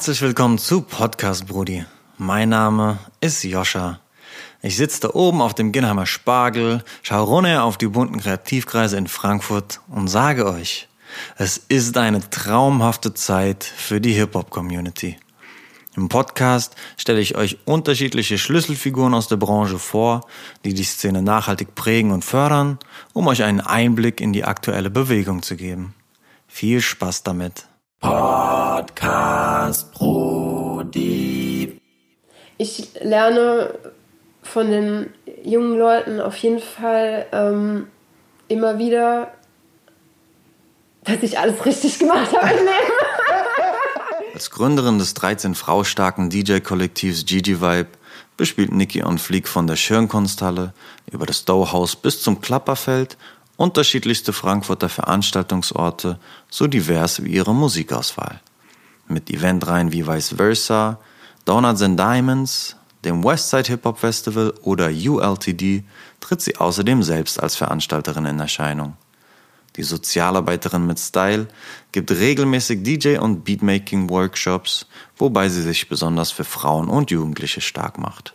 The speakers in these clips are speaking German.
Herzlich willkommen zu Podcast Brudi. Mein Name ist Joscha. Ich sitze da oben auf dem Ginnheimer Spargel, schaue runter auf die bunten Kreativkreise in Frankfurt und sage euch, es ist eine traumhafte Zeit für die Hip-Hop-Community. Im Podcast stelle ich euch unterschiedliche Schlüsselfiguren aus der Branche vor, die die Szene nachhaltig prägen und fördern, um euch einen Einblick in die aktuelle Bewegung zu geben. Viel Spaß damit. Podcast Brudi. Ich lerne von den jungen Leuten auf jeden Fall ähm, immer wieder, dass ich alles richtig gemacht habe im Leben. Als Gründerin des 13 Frau starken DJ-Kollektivs Gigi Vibe bespielt Nikki on Fleek von der Schirnkunsthalle über das Dough bis zum Klapperfeld unterschiedlichste Frankfurter Veranstaltungsorte so divers wie ihre Musikauswahl. Mit Eventreihen wie Vice Versa, Donuts and Diamonds, dem Westside Hip Hop Festival oder ULTD tritt sie außerdem selbst als Veranstalterin in Erscheinung. Die Sozialarbeiterin mit Style gibt regelmäßig DJ- und Beatmaking-Workshops, wobei sie sich besonders für Frauen und Jugendliche stark macht.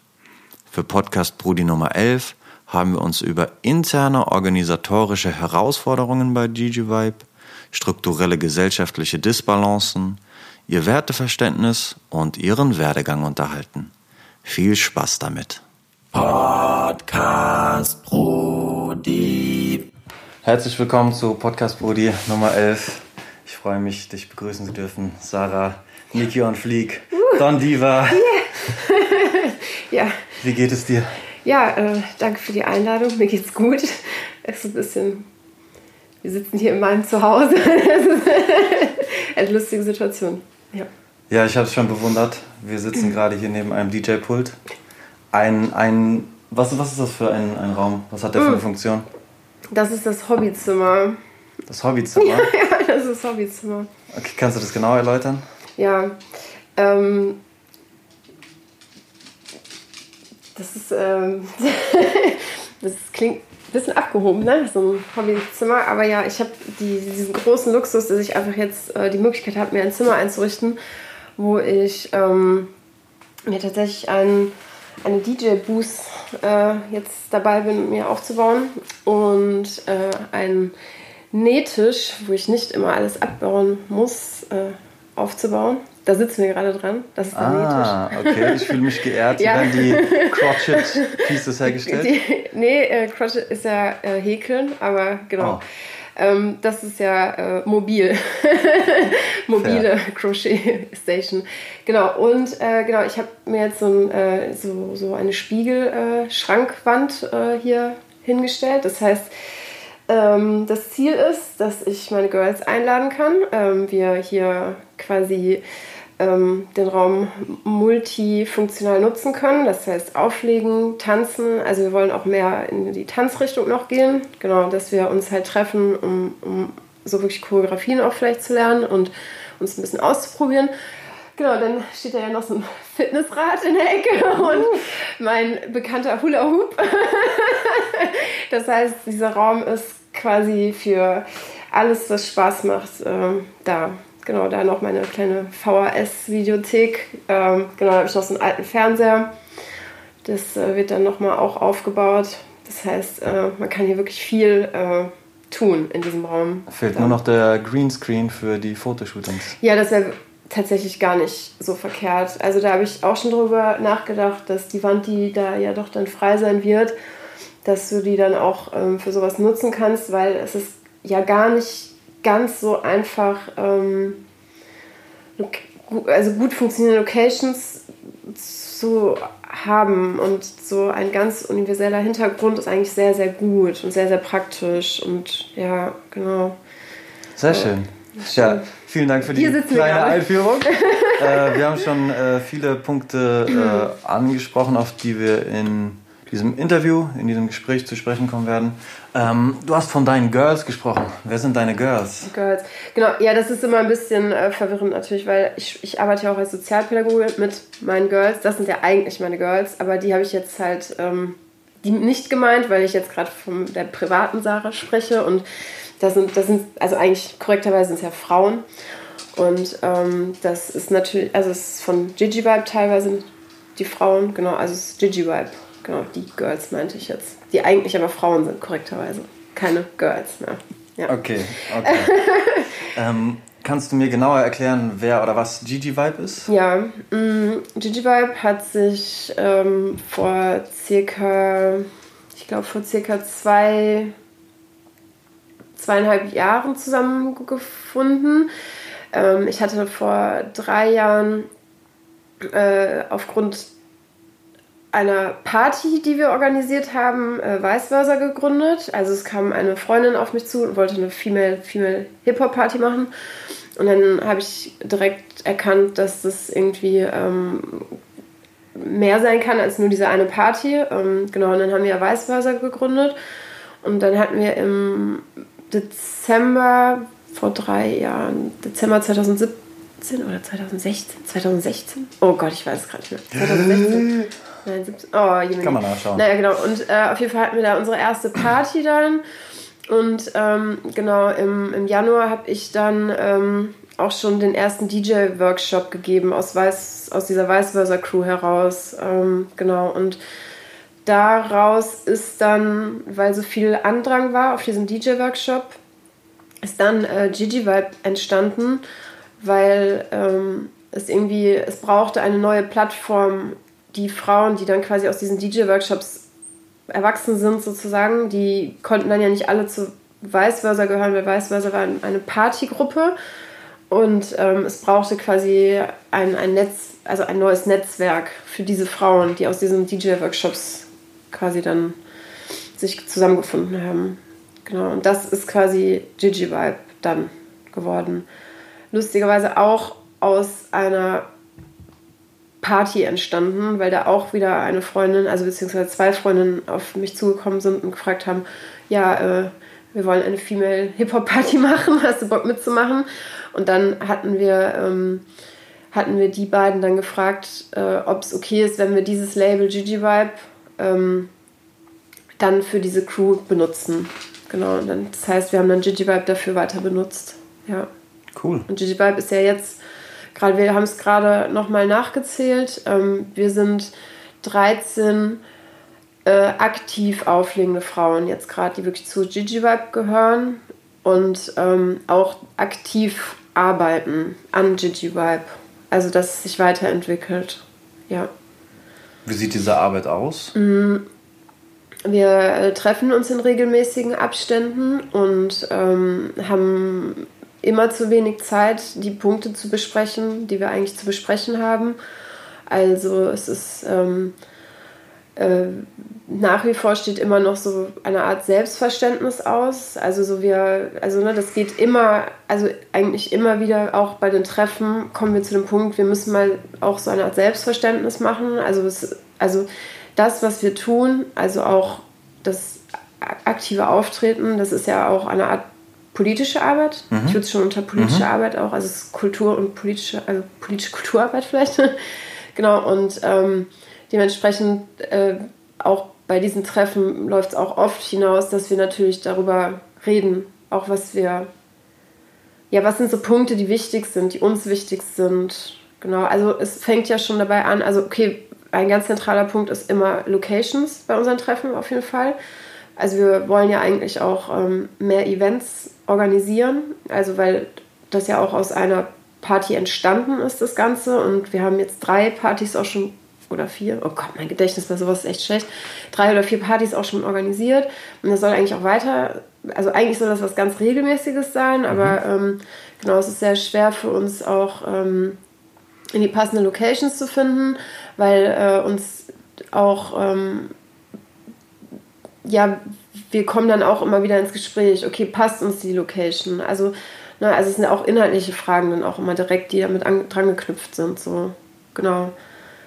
Für Podcast Brudi Nummer 11 haben wir uns über interne organisatorische Herausforderungen bei Gigi Vibe, strukturelle gesellschaftliche Disbalancen, ihr Werteverständnis und ihren Werdegang unterhalten. Viel Spaß damit. Podcast Brudi. Herzlich willkommen zu Podcast Brudi Nummer 11. Ich freue mich, dich begrüßen zu dürfen. Sarah, Niki und Fleek, uh, Don Diva. Yeah. ja. Wie geht es dir? Ja, äh, danke für die Einladung. Mir geht's gut. Es ist ein bisschen. Wir sitzen hier in meinem Zuhause. Es ist eine lustige Situation. Ja. Ja, ich habe es schon bewundert. Wir sitzen gerade hier neben einem DJ-Pult. Ein, ein, was, was ist das für ein, ein Raum? Was hat der für eine mm. Funktion? Das ist das Hobbyzimmer. Das Hobbyzimmer? ja, das ist das Hobbyzimmer. Okay, kannst du das genau erläutern? Ja, ähm, das ist, ähm, das klingt ein bisschen abgehoben, ne? So ein Hobbyzimmer. Aber ja, ich habe die, diesen großen Luxus, dass ich einfach jetzt äh, die Möglichkeit habe, mir ein Zimmer einzurichten, wo ich ähm, mir tatsächlich ein, eine DJ-Booth äh, jetzt dabei bin, mir aufzubauen. Und äh, ein Nähtisch, wo ich nicht immer alles abbauen muss, äh, aufzubauen. Da sitzen wir gerade dran. Das ist ah, okay, ich fühle mich geehrt. ja. werden die Crotchet Pieces hergestellt? Die, nee, äh, Crotchet ist ja äh, Häkeln, aber genau. Oh. Ähm, das ist ja äh, mobil. Mobile Crochet Station. Genau, und äh, genau, ich habe mir jetzt so, ein, äh, so, so eine Spiegelschrankwand äh, hier hingestellt. Das heißt, ähm, das Ziel ist, dass ich meine Girls einladen kann. Ähm, wir hier quasi ähm, den Raum multifunktional nutzen können. Das heißt auflegen, tanzen. Also wir wollen auch mehr in die Tanzrichtung noch gehen. Genau, dass wir uns halt treffen, um, um so wirklich Choreografien auch vielleicht zu lernen und uns ein bisschen auszuprobieren. Genau, dann steht da ja noch so ein Fitnessrad in der Ecke und mein bekannter Hula Hoop. das heißt, dieser Raum ist quasi für alles, was Spaß macht, äh, da genau, da noch meine kleine VHS-Videothek. Ähm, genau, da habe ich noch so einen alten Fernseher. Das äh, wird dann nochmal auch aufgebaut. Das heißt, äh, man kann hier wirklich viel äh, tun in diesem Raum. Fehlt da. nur noch der Greenscreen für die Fotoshootings. Ja, das wäre tatsächlich gar nicht so verkehrt. Also da habe ich auch schon drüber nachgedacht, dass die Wand, die da ja doch dann frei sein wird, dass du die dann auch ähm, für sowas nutzen kannst, weil es ist ja gar nicht ganz so einfach, ähm, also gut funktionierende Locations zu haben und so ein ganz universeller Hintergrund ist eigentlich sehr, sehr gut und sehr, sehr praktisch und ja, genau. Sehr schön. Ja, vielen Dank für die kleine Einführung. äh, wir haben schon äh, viele Punkte äh, angesprochen, auf die wir in diesem Interview, in diesem Gespräch zu sprechen kommen werden. Ähm, du hast von deinen Girls gesprochen. Wer sind deine Girls? Girls. Genau, ja, das ist immer ein bisschen äh, verwirrend natürlich, weil ich, ich arbeite ja auch als Sozialpädagoge mit meinen Girls. Das sind ja eigentlich meine Girls, aber die habe ich jetzt halt ähm, die nicht gemeint, weil ich jetzt gerade von der privaten Sache spreche und das sind, das sind, also eigentlich korrekterweise sind es ja Frauen. Und ähm, das ist natürlich, also es ist von Gigi Vibe teilweise die Frauen, genau, also es ist Gigi Vibe, genau, die Girls meinte ich jetzt. Die eigentlich aber Frauen sind, korrekterweise. Keine Girls mehr. Ja. Okay, okay. ähm, kannst du mir genauer erklären, wer oder was Gigi Vibe ist? Ja, mh, Gigi Vibe hat sich ähm, vor circa, ich glaube vor circa zwei, zweieinhalb Jahren zusammengefunden. Ähm, ich hatte vor drei Jahren äh, aufgrund einer Party, die wir organisiert haben, äh, Weißwörser gegründet. Also es kam eine Freundin auf mich zu und wollte eine Female, Female Hip-Hop-Party machen. Und dann habe ich direkt erkannt, dass das irgendwie ähm, mehr sein kann als nur diese eine Party. Ähm, genau, und dann haben wir Weißwörser gegründet. Und dann hatten wir im Dezember vor drei Jahren, Dezember 2017 oder 2016? 2016? Oh Gott, ich weiß es gerade nicht mehr. 2016. Nein, 17. Oh, je Kann man nachschauen. Naja, genau. Und äh, auf jeden Fall hatten wir da unsere erste Party dann. Und ähm, genau, im, im Januar habe ich dann ähm, auch schon den ersten DJ-Workshop gegeben aus, Weiß, aus dieser Weißwörser-Crew heraus. Ähm, genau, und daraus ist dann, weil so viel Andrang war auf diesen DJ-Workshop, ist dann äh, Gigi Vibe entstanden, weil ähm, es irgendwie, es brauchte eine neue Plattform, die Frauen, die dann quasi aus diesen DJ-Workshops erwachsen sind sozusagen, die konnten dann ja nicht alle zu Weißwörser gehören, weil Weißwörser war eine Partygruppe und ähm, es brauchte quasi ein, ein Netz, also ein neues Netzwerk für diese Frauen, die aus diesen DJ-Workshops quasi dann sich zusammengefunden haben. Genau, und das ist quasi Gigi Vibe dann geworden. Lustigerweise auch aus einer Party entstanden, weil da auch wieder eine Freundin, also beziehungsweise zwei Freundinnen auf mich zugekommen sind und gefragt haben, ja, äh, wir wollen eine Female Hip-Hop-Party machen, hast du Bock mitzumachen? Und dann hatten wir, ähm, hatten wir die beiden dann gefragt, äh, ob es okay ist, wenn wir dieses Label Gigi Vibe ähm, dann für diese Crew benutzen. Genau, und dann, das heißt, wir haben dann Gigi Vibe dafür weiter benutzt. Ja. Cool. Und Gigi Vibe ist ja jetzt, gerade wir haben es gerade nochmal nachgezählt, ähm, wir sind 13 äh, aktiv auflegende Frauen jetzt gerade, die wirklich zu Gigi Vibe gehören und ähm, auch aktiv arbeiten an Gigi Vibe. Also, dass es sich weiterentwickelt. Ja. Wie sieht diese Arbeit aus? Wir äh, treffen uns in regelmäßigen Abständen und ähm, haben immer zu wenig Zeit, die Punkte zu besprechen, die wir eigentlich zu besprechen haben. Also es ist ähm, äh, nach wie vor steht immer noch so eine Art Selbstverständnis aus. Also so wir, also ne, das geht immer, also eigentlich immer wieder auch bei den Treffen kommen wir zu dem Punkt, wir müssen mal auch so eine Art Selbstverständnis machen. Also es, also das, was wir tun, also auch das aktive Auftreten, das ist ja auch eine Art politische Arbeit. Ich würde es schon unter politische Arbeit auch, also es ist Kultur und politische, also politische Kulturarbeit vielleicht. genau, und ähm, dementsprechend äh, auch bei diesen Treffen läuft es auch oft hinaus, dass wir natürlich darüber reden, auch was wir, ja, was sind so Punkte, die wichtig sind, die uns wichtig sind. Genau, also es fängt ja schon dabei an, also okay, ein ganz zentraler Punkt ist immer Locations bei unseren Treffen auf jeden Fall. Also wir wollen ja eigentlich auch ähm, mehr Events organisieren, also weil das ja auch aus einer Party entstanden ist, das Ganze. Und wir haben jetzt drei Partys auch schon, oder vier, oh Gott, mein Gedächtnis bei sowas ist echt schlecht, drei oder vier Partys auch schon organisiert. Und das soll eigentlich auch weiter, also eigentlich soll das was ganz Regelmäßiges sein, aber ähm, genau, es ist sehr schwer für uns auch ähm, in die passenden Locations zu finden, weil äh, uns auch ähm, ja, wir kommen dann auch immer wieder ins Gespräch, okay, passt uns die Location? Also, ne, also es sind auch inhaltliche Fragen dann auch immer direkt, die damit an, dran geknüpft sind. So, genau.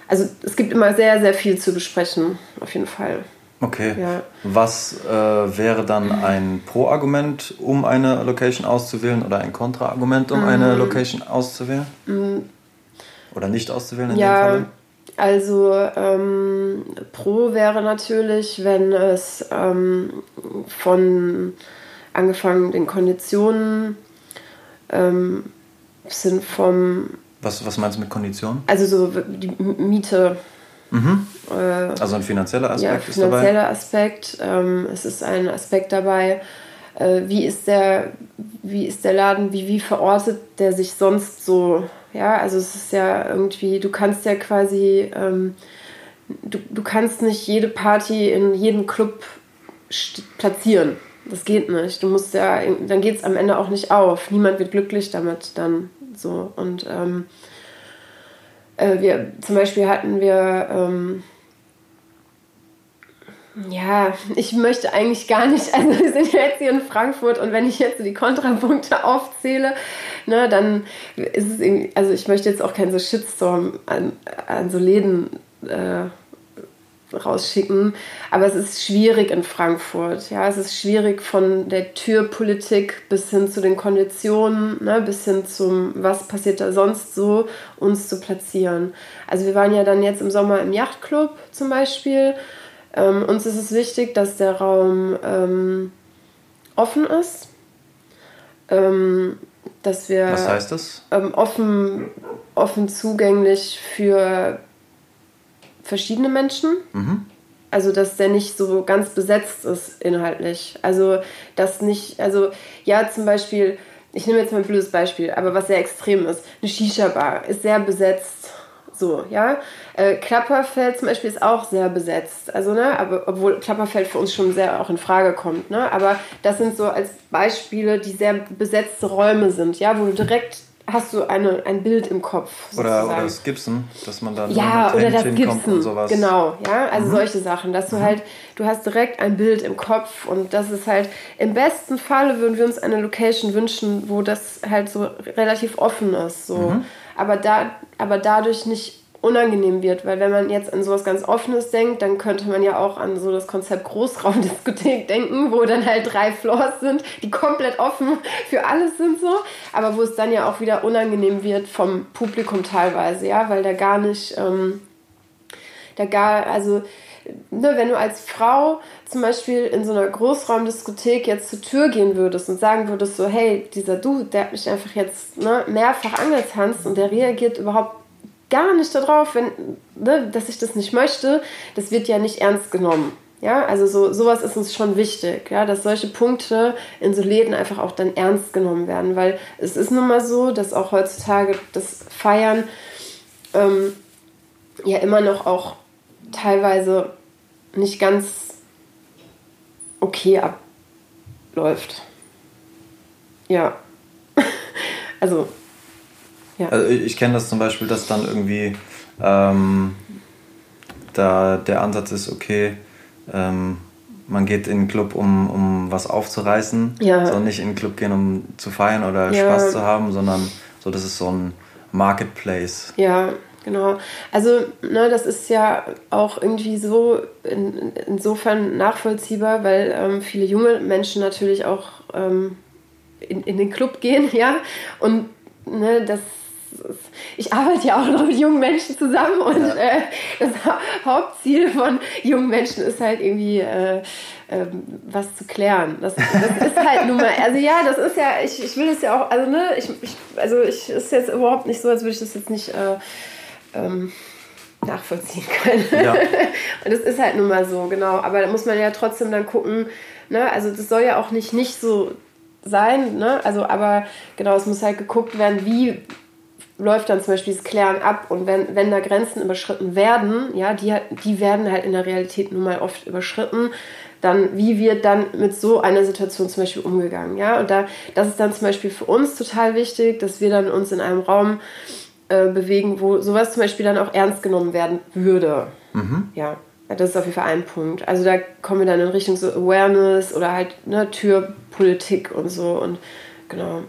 Also es gibt immer sehr, sehr viel zu besprechen, auf jeden Fall. Okay. Ja. Was äh, wäre dann ein Pro-Argument, um eine Location auszuwählen oder ein Kontra-Argument, um eine Mm. Location auszuwählen? Oder nicht auszuwählen in dem Ja, Falle? Also ähm, Pro wäre natürlich, wenn es ähm, von angefangen den Konditionen, ähm, sind vom, Was, was meinst du mit Konditionen? also so die Miete, Also ein finanzieller ja, Aspekt ist dabei? finanzieller Aspekt. Ähm, es ist ein Aspekt dabei, äh, wie ist der, wie ist der Laden, wie, wie verortet der sich sonst so? Ja, also es ist ja irgendwie, du kannst ja quasi, ähm, du, du kannst nicht jede Party in jedem Club platzieren. Das geht nicht. Du musst ja, dann geht es am Ende auch nicht auf. Niemand wird glücklich damit dann so. Und ähm, äh, wir zum Beispiel hatten wir ähm, ja, ich möchte eigentlich gar nicht, also wir sind jetzt hier in Frankfurt und wenn ich jetzt die Kontrapunkte aufzähle, ne, dann ist es irgendwie, also ich möchte jetzt auch keinen so Shitstorm an, an so Läden äh, rausschicken, aber es ist schwierig in Frankfurt, ja, es ist schwierig von der Türpolitik bis hin zu den Konditionen, ne, bis hin zum, was passiert da sonst so, uns zu platzieren. Also wir waren ja dann jetzt im Sommer im Yachtclub zum Beispiel, ähm, uns ist es wichtig, dass der Raum ähm, offen ist. Ähm, dass wir Was heißt das? ähm, offen, offen zugänglich für verschiedene Menschen. Also, dass der nicht so ganz besetzt ist inhaltlich. Also, dass nicht, also, ja, zum Beispiel, ich nehme jetzt mal ein blödes Beispiel, aber was sehr extrem ist. Eine Shisha-Bar ist sehr besetzt. So, ja. Äh, Klapperfeld zum Beispiel ist auch sehr besetzt. Also, ne, aber obwohl Klapperfeld für uns schon sehr auch in Frage kommt, ne. Aber das sind so als Beispiele, die sehr besetzte Räume sind, ja, wo du direkt hast du eine, ein Bild im Kopf. Oder, sozusagen. oder das Gibson, dass man dann Ja, oder das Gibson. und sowas. Genau, ja, also solche Sachen, dass du halt, du hast direkt ein Bild im Kopf und das ist halt, im besten Falle würden wir uns eine Location wünschen, wo das halt so relativ offen ist, so. Aber, da, aber dadurch nicht unangenehm wird, weil wenn man jetzt an sowas ganz Offenes denkt, dann könnte man ja auch an so das Konzept Großraumdiskothek denken, wo dann halt drei Floors sind, die komplett offen für alles sind so, aber wo es dann ja auch wieder unangenehm wird vom Publikum teilweise, ja, weil da gar nicht, ähm, da gar, also ne, wenn du als Frau zum Beispiel in so einer Großraumdiskothek jetzt zur Tür gehen würdest und sagen würdest so, hey, dieser Dude, der hat mich einfach jetzt ne, mehrfach angetanzt und der reagiert überhaupt gar nicht darauf, wenn, ne, dass ich das nicht möchte, das wird ja nicht ernst genommen. Ja, also so, sowas ist uns schon wichtig, ja, dass solche Punkte in so Läden einfach auch dann ernst genommen werden, weil es ist nun mal so, dass auch heutzutage das Feiern ähm, ja immer noch auch teilweise nicht ganz okay abläuft. Ja. also, ja. Also ich kenne das zum Beispiel, dass dann irgendwie ähm, da der Ansatz ist, okay, ähm, man geht in den Club, um, um was aufzureißen, Ja. soll nicht in den Club gehen, um zu feiern oder Ja. Spaß zu haben, sondern so, das ist so ein Marketplace. Ja, genau. Also, ne, das ist ja auch irgendwie so in, insofern nachvollziehbar, weil ähm, viele junge Menschen natürlich auch ähm, in, in den Club gehen, ja. Und ne, das ich arbeite ja auch noch mit jungen Menschen zusammen und äh, das Ha- Hauptziel von jungen Menschen ist halt irgendwie äh, ähm, was zu klären. Das, das ist halt nun mal, also ja, das ist ja, ich, ich will es ja auch, also ne, ich, ich also ich ist jetzt überhaupt nicht so, als würde ich das jetzt nicht äh, ähm, nachvollziehen können. Ja. Und das ist halt nun mal so, genau. Aber da muss man ja trotzdem dann gucken, ne, also das soll ja auch nicht, nicht so sein, ne? Also, aber genau, es muss halt geguckt werden, wie läuft dann zum Beispiel das Klären ab und wenn, wenn da Grenzen überschritten werden, ja, die, die werden halt in der Realität nun mal oft überschritten, dann wie wird dann mit so einer Situation zum Beispiel umgegangen, ja, und da, das ist dann zum Beispiel für uns total wichtig, dass wir dann uns in einem Raum äh, bewegen, wo sowas zum Beispiel dann auch ernst genommen werden würde, ja, das ist auf jeden Fall ein Punkt. Also da kommen wir dann in Richtung so Awareness oder halt ne, Türpolitik und so und genau.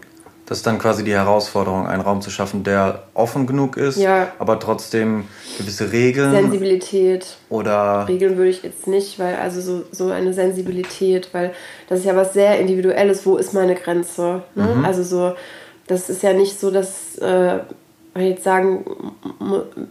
Das ist dann quasi die Herausforderung, einen Raum zu schaffen, der offen genug ist, Ja. aber trotzdem gewisse Regeln Sensibilität. oder Regeln würde ich jetzt nicht, weil also so, so eine Sensibilität, weil das ist ja was sehr Individuelles, wo ist meine Grenze? Ne? Also so, das ist ja nicht so, dass äh, man jetzt sagen,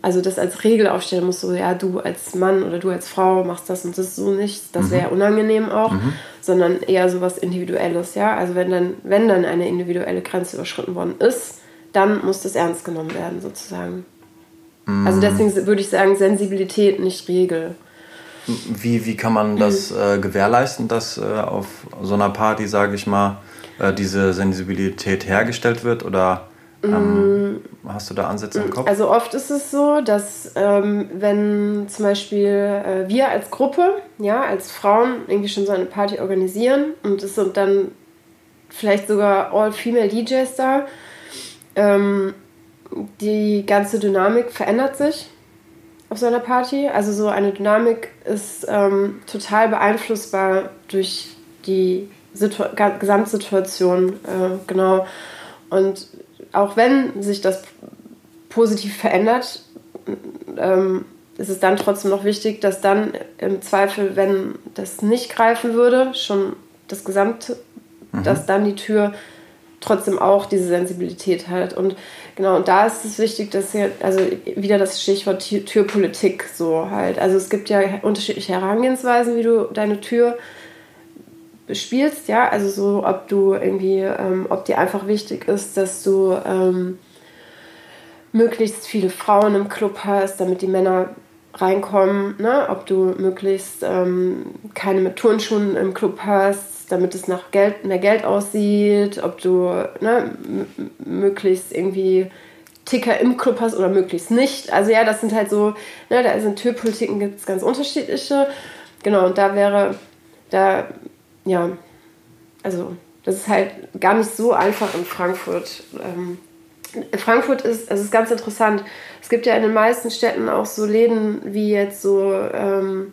also das als Regel aufstellen muss, so ja, du als Mann oder du als Frau machst das und das so nicht, das wäre unangenehm auch, sondern eher so was Individuelles, ja. Also wenn dann, wenn dann eine individuelle Grenze überschritten worden ist, dann muss das ernst genommen werden, sozusagen. Also deswegen würde ich sagen, Sensibilität, nicht Regel. Wie, wie kann man das äh, gewährleisten, dass äh, auf so einer Party, sage ich mal, äh, diese Sensibilität hergestellt wird? Oder ähm, hast du da Ansätze im Kopf? Also oft ist es so, dass ähm, wenn zum Beispiel äh, wir als Gruppe, ja, als Frauen irgendwie schon so eine Party organisieren und es sind dann vielleicht sogar all-female DJs da, ähm, die ganze Dynamik verändert sich auf so einer Party. Also so eine Dynamik ist ähm, total beeinflussbar durch die Situ Gesamtsituation, äh, genau. Und auch wenn sich das positiv verändert, ähm, ist es dann trotzdem noch wichtig, dass dann im Zweifel, wenn das nicht greifen würde, schon das Gesamte, mhm. dass dann die Tür trotzdem auch diese Sensibilität hat. Und genau, und da ist es wichtig, dass hier, also wieder das Stichwort Türpolitik so halt. Also es gibt ja unterschiedliche Herangehensweisen, wie du deine Tür bespielst, ja. Also so, ob du irgendwie, ähm, ob dir einfach wichtig ist, dass du ähm, möglichst viele Frauen im Club hast, damit die Männer reinkommen, ne? ob du möglichst ähm, keine mit Turnschuhen im Club hast, damit es nach Geld, mehr Geld aussieht, ob du ne, möglichst irgendwie Ticker im Club hast oder möglichst nicht. Also ja, das sind halt so, ne, da sind Türpolitiken, gibt es ganz unterschiedliche. Genau, und da wäre, da, ja, also das ist halt gar nicht so einfach in Frankfurt. Ähm, Frankfurt ist, es ist ganz interessant. Es gibt ja in den meisten Städten auch so Läden wie jetzt so, ähm,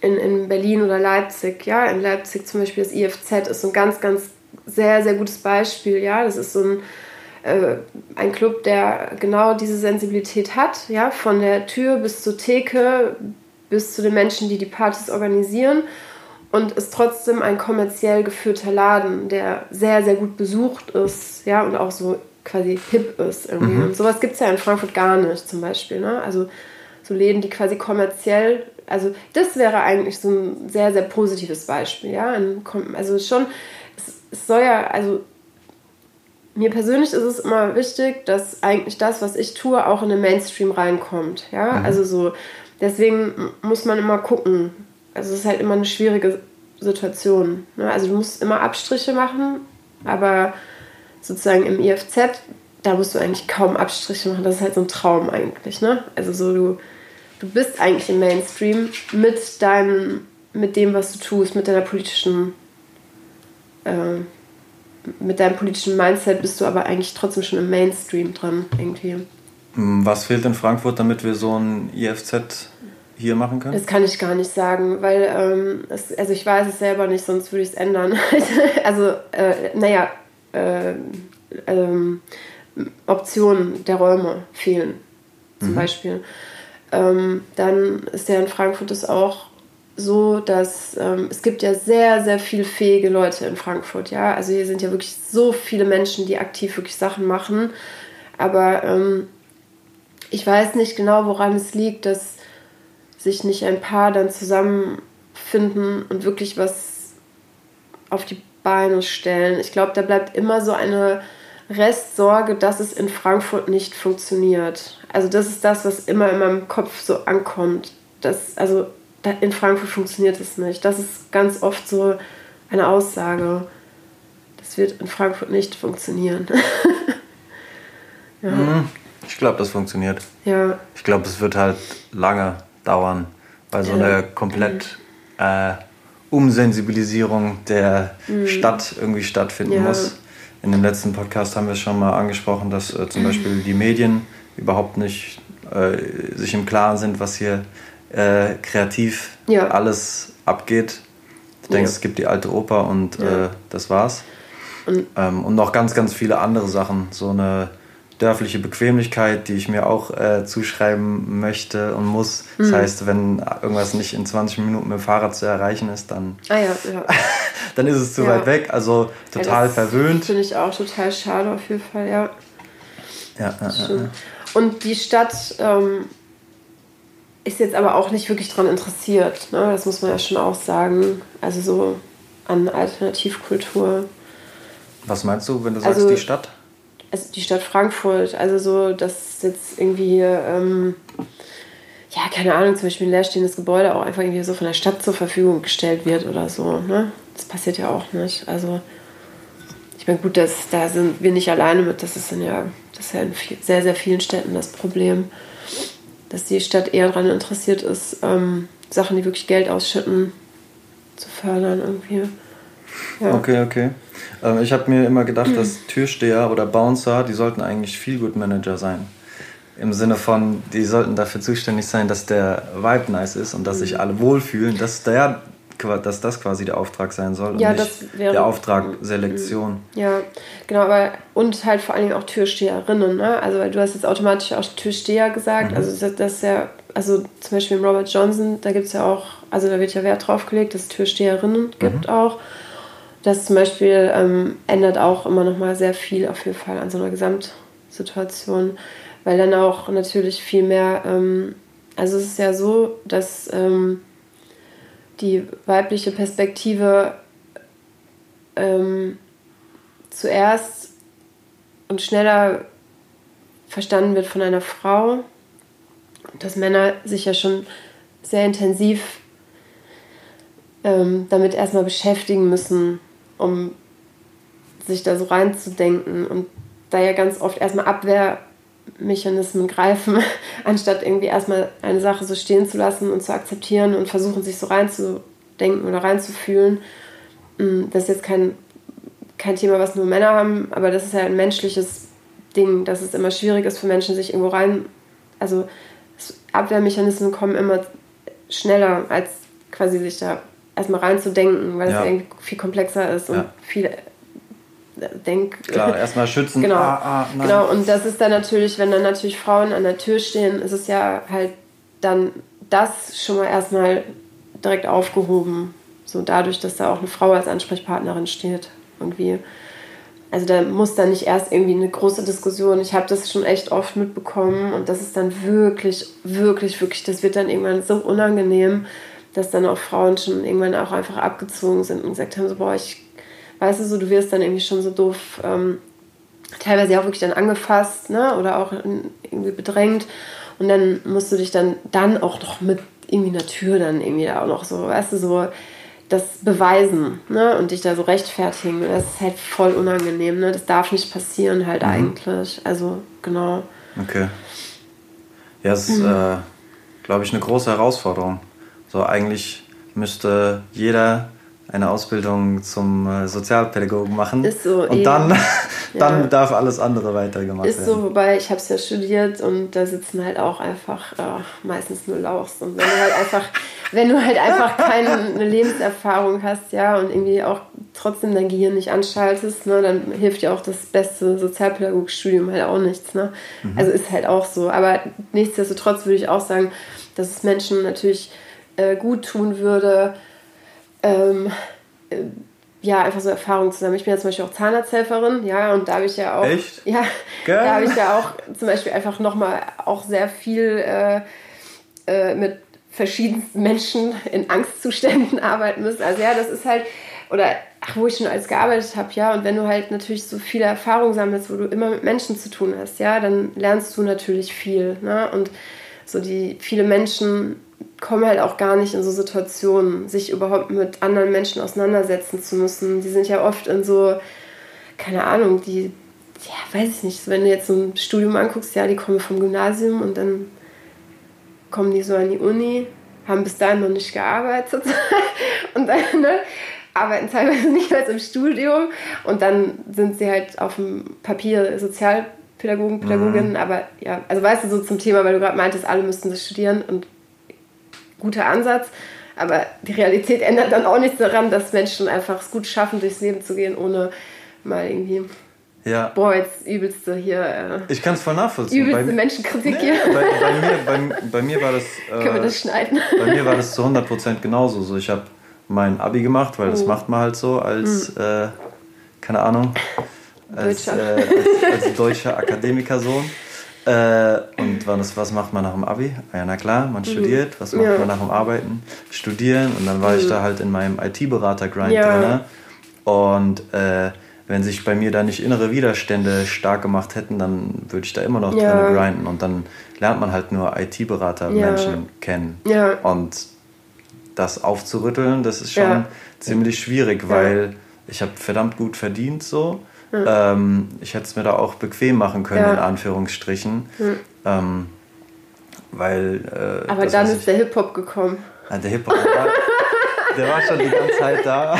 in, in Berlin oder Leipzig. Ja, in Leipzig zum Beispiel das IFZ ist so ein ganz, ganz sehr, sehr gutes Beispiel. Ja, das ist so ein, äh, ein Club, der genau diese Sensibilität hat. Ja, von der Tür bis zur Theke bis zu den Menschen, die die Partys organisieren. Und ist trotzdem ein kommerziell geführter Laden, der sehr, sehr gut besucht ist, ja, und auch so quasi hip ist irgendwie. Mhm. Und sowas gibt es ja in Frankfurt gar nicht, zum Beispiel. Ne? Also so Läden, die quasi kommerziell also das wäre eigentlich so ein sehr, sehr positives Beispiel. Ja? Also schon, es, es soll ja, also mir persönlich ist es immer wichtig, dass eigentlich das, was ich tue, auch in den Mainstream reinkommt. Ja, mhm. also so, deswegen muss man immer gucken. Also es ist halt immer eine schwierige Situation. Ne? Also du musst immer Abstriche machen, aber sozusagen im IFZ, da musst du eigentlich kaum Abstriche machen. Das ist halt so ein Traum eigentlich. Ne? Also so du du bist eigentlich im Mainstream mit deinem, mit dem, was du tust, mit deiner politischen, äh, mit deinem politischen Mindset bist du aber eigentlich trotzdem schon im Mainstream dran irgendwie. Hm, was fehlt in Frankfurt, damit wir so ein IFZ hier machen können? Das kann ich gar nicht sagen, weil ähm, es, also ich weiß es selber nicht, sonst würde ich es ändern. also äh, naja, äh, ähm, Optionen der Räume fehlen zum mhm. Beispiel. Ähm, dann ist ja in Frankfurt es auch so, dass ähm, es gibt ja sehr, sehr viel fähige Leute in Frankfurt, ja. Also hier sind ja wirklich so viele Menschen, die aktiv wirklich Sachen machen. Aber ähm, ich weiß nicht genau, woran es liegt, dass sich nicht ein paar dann zusammenfinden und wirklich was auf die Beine stellen. Ich glaube, da bleibt immer so eine Restsorge, dass es in Frankfurt nicht funktioniert. Also das ist das, was immer in meinem Kopf so ankommt. Das, also in Frankfurt funktioniert es nicht. Das ist ganz oft so eine Aussage. Das wird in Frankfurt nicht funktionieren. ja. Mhm. Ich glaube, das funktioniert. Ja. Ich glaube, es wird halt lange dauern, weil so eine komplett äh, Umsensibilisierung der mhm. Stadt irgendwie stattfinden ja. muss. In dem letzten Podcast haben wir schon mal angesprochen, dass äh, zum Beispiel die Medien überhaupt nicht äh, sich im Klaren sind, was hier äh, kreativ ja. alles abgeht. Du denkst, ja. es gibt die alte Oper und ja. äh, das war's. Und, ähm, und noch ganz, ganz viele andere Sachen. So eine dörfliche Bequemlichkeit, die ich mir auch äh, zuschreiben möchte und muss. Das mhm. heißt, wenn irgendwas nicht in 20 Minuten mit dem Fahrrad zu erreichen ist, dann, ah, ja, ja. dann ist es zu ja. weit weg. Also total ja, verwöhnt. Finde ich auch total schade auf jeden Fall, ja. Ja, ja, ja. Und die Stadt ähm, ist jetzt aber auch nicht wirklich daran interessiert. Ne? Das muss man ja schon auch sagen. Also so an Alternativkultur. Was meinst du, wenn du sagst, also, die Stadt? Also die Stadt Frankfurt, also so, dass jetzt irgendwie, ähm, ja, keine Ahnung, zum Beispiel ein leerstehendes Gebäude auch einfach irgendwie so von der Stadt zur Verfügung gestellt wird oder so. Ne? Das passiert ja auch nicht. Also ich meine, gut, das, da sind wir nicht alleine mit. Das ist, in ja, das ist ja in viel, sehr, sehr vielen Städten das Problem, dass die Stadt eher daran interessiert ist, ähm, Sachen, die wirklich Geld ausschütten, zu fördern irgendwie. Ja. Okay, okay. Ähm, ich habe mir immer gedacht, dass Türsteher oder Bouncer, die sollten eigentlich viel gut Manager sein. Im Sinne von, die sollten dafür zuständig sein, dass der Vibe nice ist und dass sich alle wohlfühlen, dass, der, dass das quasi der Auftrag sein soll und ja, nicht wäre, der Auftrag Selektion. Ja, genau, aber und halt vor allen Dingen auch Türsteherinnen, ne? Also du hast jetzt automatisch auch Türsteher gesagt, mhm. also das, das ist ja, also zum Beispiel Robert Johnson, da gibt es ja auch, also da wird ja Wert drauf gelegt, dass es Türsteherinnen gibt mhm. auch. Das zum Beispiel ähm, ändert auch immer noch mal sehr viel auf jeden Fall an so einer Gesamtsituation, weil dann auch natürlich viel mehr, ähm, also es ist ja so, dass ähm, die weibliche Perspektive ähm, zuerst und schneller verstanden wird von einer Frau, dass Männer sich ja schon sehr intensiv ähm, damit erstmal beschäftigen müssen, um sich da so reinzudenken und da ja ganz oft erstmal Abwehrmechanismen greifen, anstatt irgendwie erstmal eine Sache so stehen zu lassen und zu akzeptieren und versuchen, sich so reinzudenken oder reinzufühlen. Mm, das ist jetzt kein, kein Thema, was nur Männer haben, aber das ist ja ein menschliches Ding, dass es immer schwierig ist für Menschen, sich irgendwo rein. Also Abwehrmechanismen kommen immer schneller, als quasi sich da erstmal reinzudenken, weil ja. es irgendwie viel komplexer ist und ja. viel äh, Denk. Klar, erstmal schützen. Genau. Ah, ah, genau, und das ist dann natürlich, wenn dann natürlich Frauen an der Tür stehen, ist es ja halt dann das schon mal erstmal direkt aufgehoben. So dadurch, dass da auch eine Frau als Ansprechpartnerin steht. Irgendwie. Also da muss dann nicht erst irgendwie eine große Diskussion. Ich habe das schon echt oft mitbekommen und das ist dann wirklich, wirklich, wirklich, das wird dann irgendwann so unangenehm, dass dann auch Frauen schon irgendwann auch einfach abgezogen sind und gesagt haben, so, boah, ich, weißt du, so, du wirst dann irgendwie schon so doof, ähm, teilweise auch wirklich dann angefasst, ne, oder auch irgendwie bedrängt und dann musst du dich dann, dann auch noch mit irgendwie einer Tür dann irgendwie da auch noch so, weißt du, so, das beweisen, ne, und dich da so rechtfertigen, das ist halt voll unangenehm, ne, das darf nicht passieren halt mhm. eigentlich, also, genau. Okay. Ja, es ist, mhm. äh, glaube ich, eine große Herausforderung. So eigentlich müsste jeder eine Ausbildung zum äh, Sozialpädagogen machen. Ist so. Und eben. dann, dann ja. darf alles andere weitergemacht ist werden. Ist so, wobei ich habe es ja studiert und da sitzen halt auch einfach äh, meistens nur Lauchs. Und wenn du halt einfach, wenn du halt einfach keine Lebenserfahrung hast, ja, und irgendwie auch trotzdem dein Gehirn nicht anschaltest, ne, dann hilft dir auch das beste Sozialpädagogikstudium halt auch nichts. Ne? Mhm. Also ist halt auch so. Aber nichtsdestotrotz würde ich auch sagen, dass es Menschen natürlich äh, gut tun würde, ähm, äh, ja, einfach so Erfahrungen zu sammeln. Ich bin ja zum Beispiel auch Zahnarzthelferin, ja, und da habe ich ja auch. Echt? Ja, Geil. da habe ich ja auch zum Beispiel einfach nochmal auch sehr viel äh, äh, mit verschiedensten Menschen in Angstzuständen arbeiten müssen. Also ja, das ist halt, oder ach, wo ich schon alles gearbeitet habe, ja, und wenn du halt natürlich so viele Erfahrungen sammelst, wo du immer mit Menschen zu tun hast, ja, dann lernst du natürlich viel, ne? Und so die viele Menschen kommen halt auch gar nicht in so Situationen, sich überhaupt mit anderen Menschen auseinandersetzen zu müssen. Die sind ja oft in so, keine Ahnung, die, ja, weiß ich nicht, wenn du jetzt so ein Studium anguckst, ja, die kommen vom Gymnasium und dann kommen die so an die Uni, haben bis dahin noch nicht gearbeitet und dann ne, arbeiten teilweise nicht mehr im Studium und dann sind sie halt auf dem Papier Sozialpädagogen, Pädagoginnen, mhm. aber ja, also weißt du, so zum Thema, weil du gerade meintest, alle müssten das studieren und guter Ansatz. Aber die Realität ändert dann auch nichts daran, dass Menschen einfach es gut schaffen, durchs Leben zu gehen, ohne mal irgendwie. Ja. Boah, jetzt übelste hier. Äh, ich kann es voll nachvollziehen. Übelste bei, Menschenkritik nee, hier. Bei, bei, mir, bei, bei, mir war das. Äh, Können wir das schneiden? Bei mir war das zu 100% genauso. So, ich habe mein Abi gemacht, weil oh. das macht man halt so als, mhm. äh, keine Ahnung, als, äh, als, als deutscher Akademikersohn. Äh, und was, was macht man nach dem Abi? Ja, na klar, man mhm. studiert. Was macht ja. man nach dem Arbeiten? Studieren. Und dann war mhm. ich da halt in meinem IT-Berater-Grind ja. drin. Und äh, wenn sich bei mir da nicht innere Widerstände stark gemacht hätten, dann würde ich da immer noch Ja. drin grinden und dann lernt man halt nur IT-Berater Ja. Kennen. Ja. Und das aufzurütteln, das ist schon Ja. ziemlich schwierig, weil ich habe verdammt gut verdient so. Ähm, ich hätte es mir da auch bequem machen können, Ja. in Anführungsstrichen. Ähm, weil. Äh, Aber dann ist ich- der Hip-Hop gekommen. Ah, der Hip-Hop, war, der war schon die ganze Zeit da.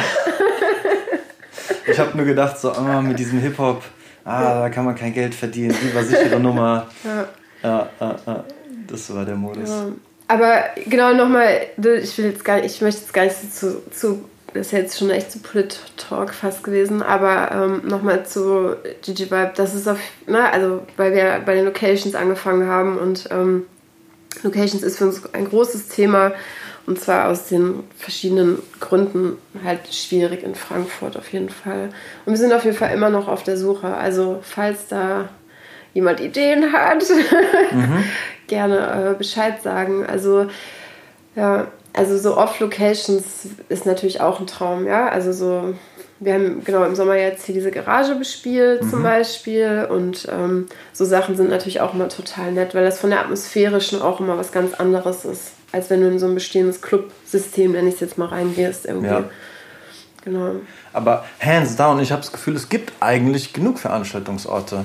Ich habe nur gedacht, so ah, mit diesem Hip-Hop, ah, da kann man kein Geld verdienen, lieber sichere Nummer. Ja. Ja, ja, ja. Das war der Modus. Aber genau nochmal, ich will jetzt gar nicht, ich möchte jetzt gar nicht zu, zu das ist jetzt schon echt zu Polit-Talk fast gewesen, aber ähm, nochmal zu Gigi Vibe, das ist auf, ne, also weil wir bei den Locations angefangen haben und ähm, Locations ist für uns ein großes Thema und zwar aus den verschiedenen Gründen halt schwierig in Frankfurt auf jeden Fall. Und wir sind auf jeden Fall immer noch auf der Suche. Also falls da jemand Ideen hat, gerne äh, Bescheid sagen. Also ja, also so Off-Locations ist natürlich auch ein Traum, ja. Also so, wir haben genau im Sommer jetzt hier diese Garage bespielt zum Beispiel und ähm, so Sachen sind natürlich auch immer total nett, weil das von der atmosphärischen auch immer was ganz anderes ist, als wenn du in so ein bestehendes Clubsystem, nenne ich es jetzt mal, reingehst irgendwie. Ja. Genau. Aber hands down, ich habe das Gefühl, es gibt eigentlich genug Veranstaltungsorte.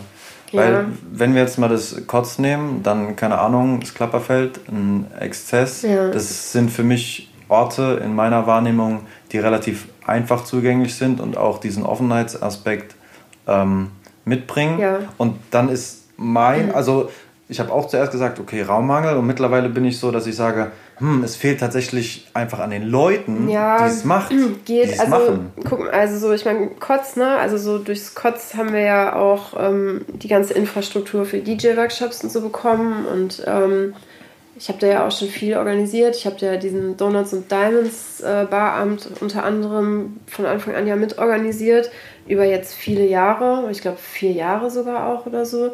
Ja. Weil, wenn wir jetzt mal das Kotz nehmen, dann, keine Ahnung, das Klapperfeld, ein Exzess, Ja. das sind für mich Orte in meiner Wahrnehmung, die relativ einfach zugänglich sind und auch diesen Offenheitsaspekt ähm, mitbringen. Ja. Und dann ist mein, also ich habe auch zuerst gesagt, okay, Raummangel und mittlerweile bin ich so, dass ich sage, hm, es fehlt tatsächlich einfach an den Leuten, Ja, die es macht, geht. die es also, machen. guck mal, also so, ich meine, Kotz, ne? Also so durchs Kotz haben wir ja auch ähm, die ganze Infrastruktur für DJ-Workshops und so bekommen. Und ähm, ich habe da ja auch schon viel organisiert. Ich habe da ja diesen Donuts und Diamonds äh, Baramt unter anderem von Anfang an ja mitorganisiert. Über jetzt viele Jahre, ich glaube vier Jahre sogar auch oder so.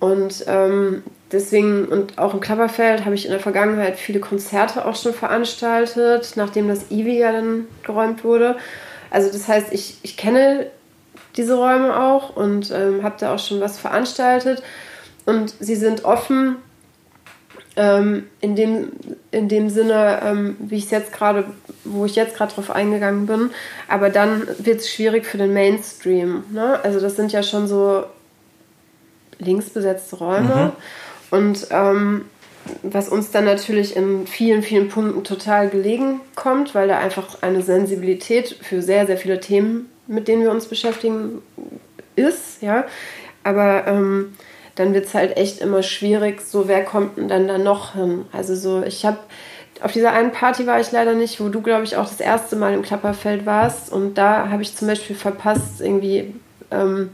Und ähm, deswegen, und auch im Klapperfeld habe ich in der Vergangenheit viele Konzerte auch schon veranstaltet, nachdem das Ivi ja dann geräumt wurde. Also das heißt, ich, ich kenne diese Räume auch und ähm, habe da auch schon was veranstaltet. Und sie sind offen ähm, in, dem, in dem Sinne, ähm, wie ich jetzt gerade, wo ich jetzt gerade drauf eingegangen bin. Aber dann wird es schwierig für den Mainstream. Ne? Also das sind ja schon so linksbesetzte Räume. Und ähm, was uns dann natürlich in vielen, vielen Punkten total gelegen kommt, weil da einfach eine Sensibilität für sehr, sehr viele Themen, mit denen wir uns beschäftigen, ist, ja. Aber ähm, dann wird es halt echt immer schwierig, so wer kommt denn dann da noch hin? Also so, ich habe auf dieser einen Party war ich leider nicht, wo du, glaube ich, auch das erste Mal im Klapperfeld warst. Und da habe ich zum Beispiel verpasst, irgendwie, ähm,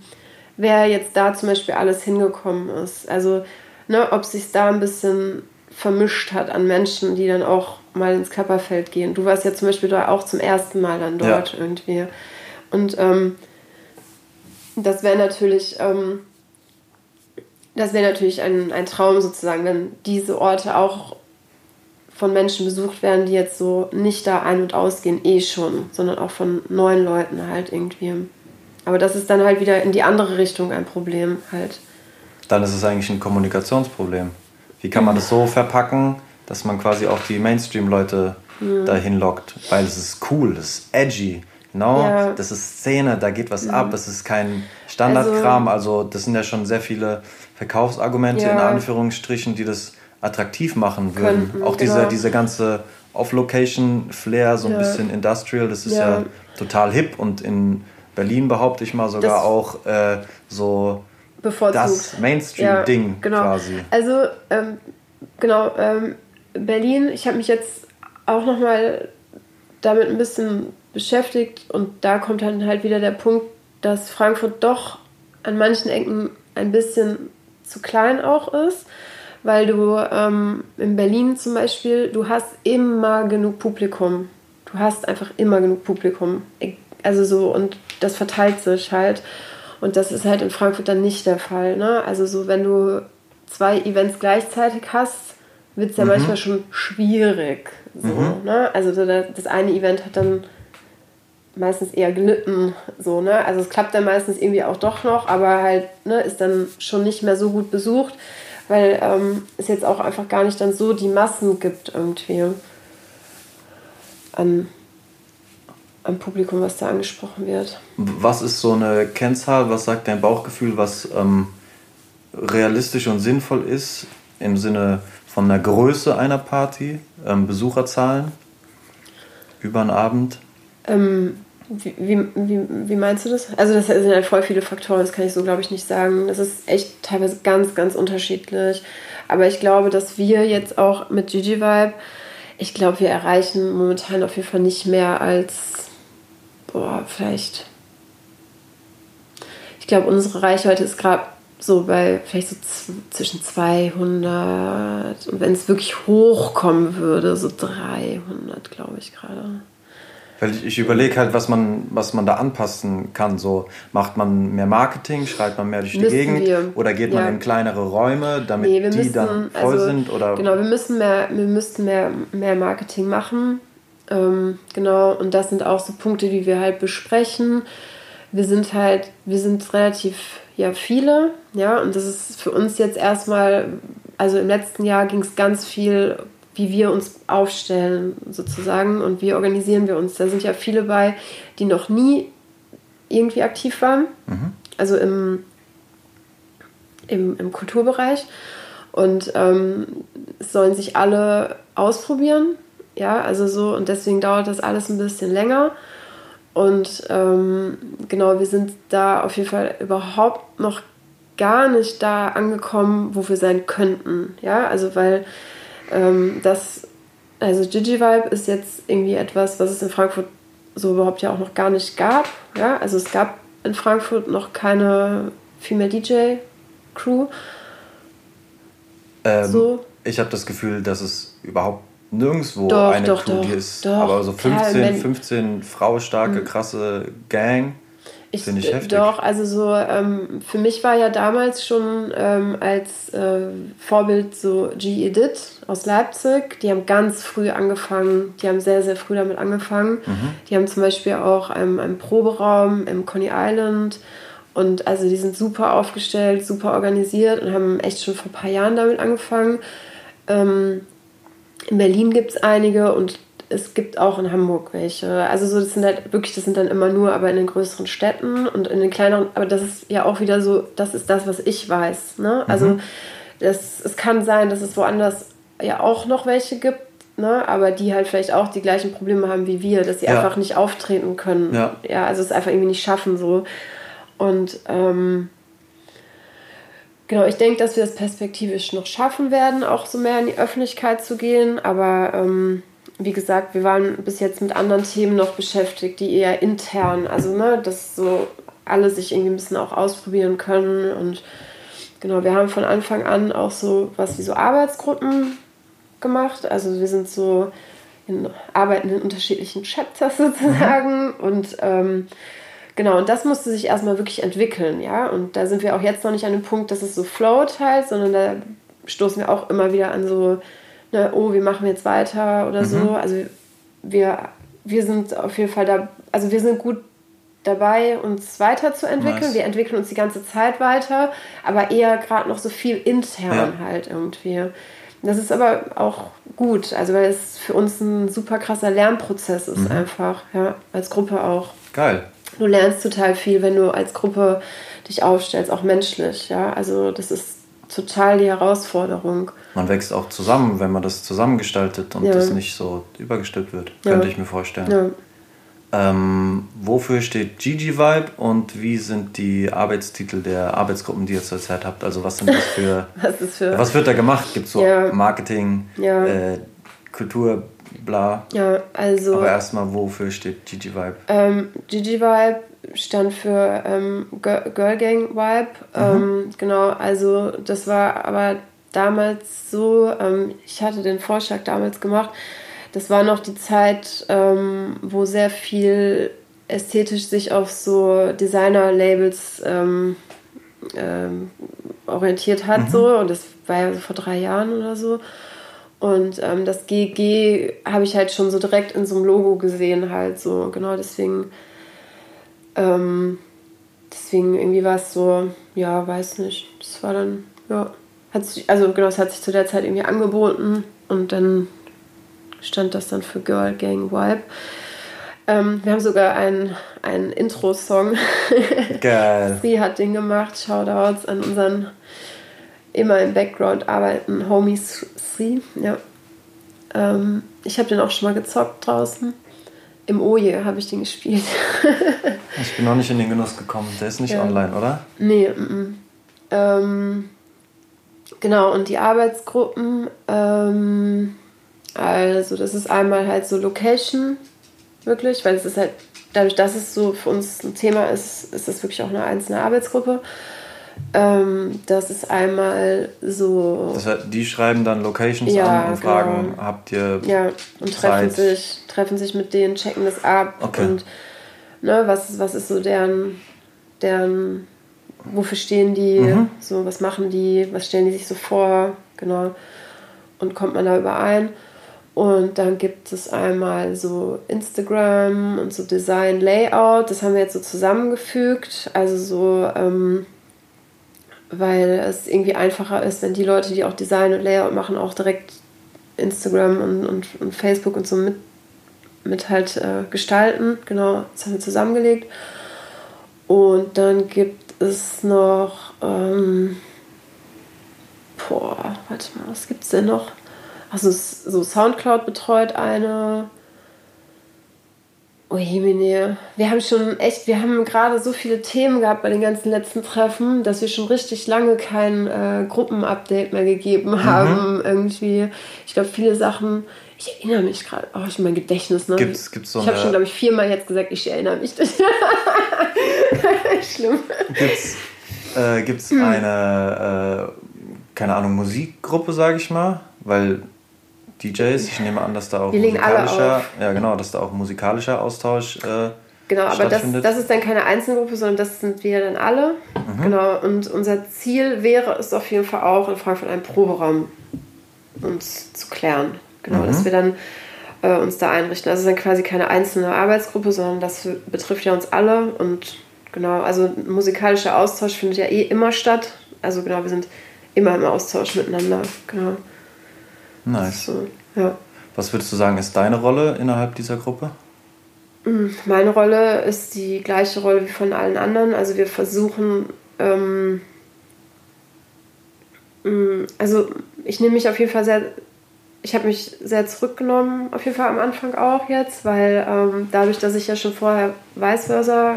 wer jetzt da zum Beispiel alles hingekommen ist. Also, ne, ob sich da ein bisschen vermischt hat an Menschen, die dann auch mal ins Klapperfeld gehen. Du warst ja zum Beispiel da auch zum ersten Mal dann dort Ja. irgendwie. Und ähm, das wäre natürlich, ähm, das wäre natürlich ein, ein Traum sozusagen, wenn diese Orte auch von Menschen besucht werden, die jetzt so nicht da ein- und ausgehen, eh schon, sondern auch von neuen Leuten halt irgendwie. Aber das ist dann halt wieder in die andere Richtung ein Problem halt. Dann ist es eigentlich ein Kommunikationsproblem. Wie kann man das so verpacken, dass man quasi auch die Mainstream-Leute dahin lockt? Weil es ist cool, es ist edgy. Genau, Ja. das ist Szene, da geht was ab, es ist kein Standardkram. Also, das sind ja schon sehr viele Verkaufsargumente Ja. in Anführungsstrichen, die das attraktiv machen würden. Könnten, auch diese, genau. diese ganze Off-Location-Flair, so ein Ja. bisschen Industrial, das ist ja. Ja. total hip und in Berlin behaupte ich mal sogar Das- auch äh, so Bevorzugt. das Mainstream-Ding Ja, genau. quasi. Also, ähm, genau, ähm, Berlin, ich habe mich jetzt auch nochmal damit ein bisschen beschäftigt und da kommt dann halt wieder der Punkt, dass Frankfurt doch an manchen Ecken ein bisschen zu klein auch ist, weil du ähm, in Berlin zum Beispiel, du hast immer genug Publikum. Du hast einfach immer genug Publikum. Also so, und das verteilt sich halt. Und das ist halt in Frankfurt dann nicht der Fall. Ne? Also so, wenn du zwei Events gleichzeitig hast, wird es ja manchmal schon schwierig. So, ne? Also so das das eine Event hat dann meistens eher gelitten, so, ne? Also es klappt dann meistens irgendwie auch doch noch, aber halt, ne, ist dann schon nicht mehr so gut besucht, weil ähm, es jetzt auch einfach gar nicht dann so die Massen gibt irgendwie an, am Publikum, was da angesprochen wird. Was ist so eine Kennzahl? Was sagt dein Bauchgefühl, was ähm, realistisch und sinnvoll ist im Sinne von der Größe einer Party, ähm, Besucherzahlen über einen Abend? Ähm, wie, wie, wie, wie meinst du das? Also das sind halt voll viele Faktoren, das kann ich so, glaube ich, nicht sagen. Das ist echt teilweise ganz, ganz unterschiedlich. Aber ich glaube, dass wir jetzt auch mit Gigi Vibe, ich glaube, wir erreichen momentan auf jeden Fall nicht mehr als, boah, vielleicht, ich glaube, unsere Reichweite ist gerade so bei vielleicht so zwischen 200 und wenn es wirklich hochkommen würde, so 300, glaube ich gerade. Weil ich, ich überlege halt, was man, was man da anpassen kann. So macht man mehr Marketing, schreibt man mehr durch die müssen Gegend wir. oder geht man in kleinere Räume, damit nee, die müssen, dann voll also, sind? Oder? Genau, wir müssen mehr, wir müssten mehr, mehr Marketing machen. Ähm, genau, und das sind auch so Punkte, die wir halt besprechen. Wir sind halt, wir sind relativ ja viele, ja, und das ist für uns jetzt erstmal, also im letzten Jahr ging es ganz viel wie wir uns aufstellen sozusagen und wie organisieren wir uns. Da sind ja viele bei, die noch nie irgendwie aktiv waren, mhm. also im, im, im Kulturbereich. Und ähm, es sollen sich alle ausprobieren, ja, also so, und deswegen dauert das alles ein bisschen länger. Und ähm, genau, wir sind da auf jeden Fall überhaupt noch gar nicht da angekommen, wo wir sein könnten, ja, also weil ähm, das, also Gigi Vibe ist jetzt irgendwie etwas, was es in Frankfurt so überhaupt ja auch noch gar nicht gab. Ja? Also es gab in Frankfurt noch keine Female DJ Crew. Ähm, so. Ich habe das Gefühl, dass es überhaupt nirgendwo doch, eine doch, Crew doch, ist. Doch, aber so 15, 15 Frau starke, mhm. krasse Gang. Finde ich heftig. Doch, also so, ähm, für mich war ja damals schon ähm, als äh, Vorbild so G-Edit aus Leipzig. Die haben ganz früh angefangen, die haben sehr, sehr früh damit angefangen. Mhm. Die haben zum Beispiel auch einen, einen Proberaum im Coney Island. Und also die sind super aufgestellt, super organisiert und haben echt schon vor ein paar Jahren damit angefangen. Ähm, in Berlin gibt es einige und es gibt auch in Hamburg welche. Also so, das sind halt wirklich, das sind dann immer nur, aber in den größeren Städten und in den kleineren, aber das ist ja auch wieder so, das ist das, was ich weiß. Ne? Also mhm. das, es kann sein, dass es woanders ja auch noch welche gibt, ne? aber die halt vielleicht auch die gleichen Probleme haben wie wir, dass sie ja. einfach nicht auftreten können. Ja. ja, also es einfach irgendwie nicht schaffen so. Und ähm, Genau, ich denke, dass wir das perspektivisch noch schaffen werden, auch so mehr in die Öffentlichkeit zu gehen. Aber ähm, wie gesagt, wir waren bis jetzt mit anderen Themen noch beschäftigt, die eher intern, also ne, dass so alle sich irgendwie ein bisschen auch ausprobieren können. Und genau, wir haben von Anfang an auch so was wie so Arbeitsgruppen gemacht, also wir sind so in, arbeiten in unterschiedlichen Chapters sozusagen. Und ähm, genau, und das musste sich erstmal wirklich entwickeln, ja, und da sind wir auch jetzt noch nicht an dem Punkt, dass es so float halt, sondern da stoßen wir auch immer wieder an so ne, oh, wie machen wir jetzt weiter oder mhm. so. Also wir, wir sind auf jeden Fall da, also wir sind gut dabei, uns weiterzuentwickeln. Nice. Wir entwickeln uns die ganze Zeit weiter, aber eher gerade noch so viel intern ja. halt irgendwie. Das ist aber auch gut, also weil es für uns ein super krasser Lernprozess ist, mhm. einfach, ja, als Gruppe auch. Geil. Du lernst total viel, wenn du als Gruppe dich aufstellst, auch menschlich, ja. Also das ist total die Herausforderung. Man wächst auch zusammen, wenn man das zusammengestaltet und ja. das nicht so übergestellt wird, ja. könnte ich mir vorstellen. Ja. Ähm, wofür steht Gigi Vibe und wie sind die Arbeitstitel der Arbeitsgruppen, die ihr zurzeit habt? Also was sind das für. was, ist für was wird da gemacht? Gibt es so Marketing, äh, Kultur, bla? Ja, also. Aber erstmal, wofür steht Gigi Vibe? Ähm, Gigi Vibe stand für ähm, Girl Gang Vibe. Mhm. Ähm, genau, also das war aber damals so, ähm, ich hatte den Vorschlag damals gemacht, das war noch die Zeit, ähm, wo sehr viel ästhetisch sich auf so Designer-Labels ähm, ähm, orientiert hat, mhm. so und das war ja so vor drei Jahren oder so. Und ähm, das GG habe ich halt schon so direkt in so einem Logo gesehen, halt so. Genau deswegen Ähm, deswegen irgendwie war es so, ja, weiß nicht. Das war dann, ja, hat sich, also genau, es hat sich zu der Zeit irgendwie angeboten und dann stand das dann für Girl Gang Vibe. Ähm, wir haben sogar einen, einen Intro-Song. Geil. Sie hat den gemacht. Shoutouts an unseren immer im Background arbeiten Homie Sri. Ja. Ähm, ich habe den auch schon mal gezockt draußen. Im Oje habe ich den gespielt. ich bin noch nicht in den Genuss gekommen. Der ist nicht Ja. online, oder? Nee, mm, mm. Ähm, genau, und die Arbeitsgruppen, ähm, also das ist einmal halt so Location, wirklich, weil es ist halt, dadurch, dass es so für uns ein Thema ist, ist das wirklich auch eine einzelne Arbeitsgruppe. Ähm, das ist einmal so, Das heißt, die schreiben dann Locations Ja, an und fragen, genau. habt ihr. ja, und treffen Zeit. sich, treffen sich mit denen, checken das ab Okay. und ne, was, was ist so deren, deren, wofür stehen die, Mhm. so was machen die, was stellen die sich so vor, genau. Und kommt man da überein. Und dann gibt es einmal so Instagram und so Design Layout, das haben wir jetzt so zusammengefügt. Also so, ähm, weil es irgendwie einfacher ist, wenn die Leute, die auch Design und Layout machen, auch direkt Instagram und, und, und Facebook und so mit, mit halt äh, gestalten. Genau, das haben wir zusammengelegt. Und dann gibt es noch, ähm, boah, warte mal, was gibt's denn noch? Also so Soundcloud betreut eine. Oh Jemine, wir haben schon echt, wir haben gerade so viele Themen gehabt bei den ganzen letzten Treffen, dass wir schon richtig lange kein äh, Gruppenupdate mehr gegeben haben. Irgendwie, ich glaube, viele Sachen, ich erinnere mich gerade, oh, ich mein Gedächtnis, ne? Gibt's- gibt's so ich habe schon, glaube ich, viermal jetzt gesagt, ich erinnere mich. Schlimm. Gibt's, äh, gibt's Hm. eine, äh, keine Ahnung, Musikgruppe, sage ich mal? Weil DJs, ich nehme an, dass da auch Wir musikalischer, ja genau, dass da auch musikalischer Austausch äh, Genau, aber das, stattfindet. das ist dann keine Einzelgruppe, sondern das sind wir dann alle. Mhm. Genau, und unser Ziel wäre es auf jeden Fall auch, in Frankfurt einen Proberaum uns zu klären. Genau, Mhm. dass wir dann äh, uns da einrichten. Also es ist dann quasi keine einzelne Arbeitsgruppe, sondern das betrifft ja uns alle. Und genau, also musikalischer Austausch findet ja eh immer statt. Also genau, wir sind immer im Austausch miteinander. Genau. Nice. So, ja. Was würdest du sagen, ist deine Rolle innerhalb dieser Gruppe? Meine Rolle ist die gleiche Rolle wie von allen anderen. Also wir versuchen, ähm, mh, also ich nehme mich auf jeden Fall sehr, ich habe mich sehr zurückgenommen, auf jeden Fall am Anfang auch jetzt, weil ähm, dadurch, dass ich ja schon vorher Vice Versa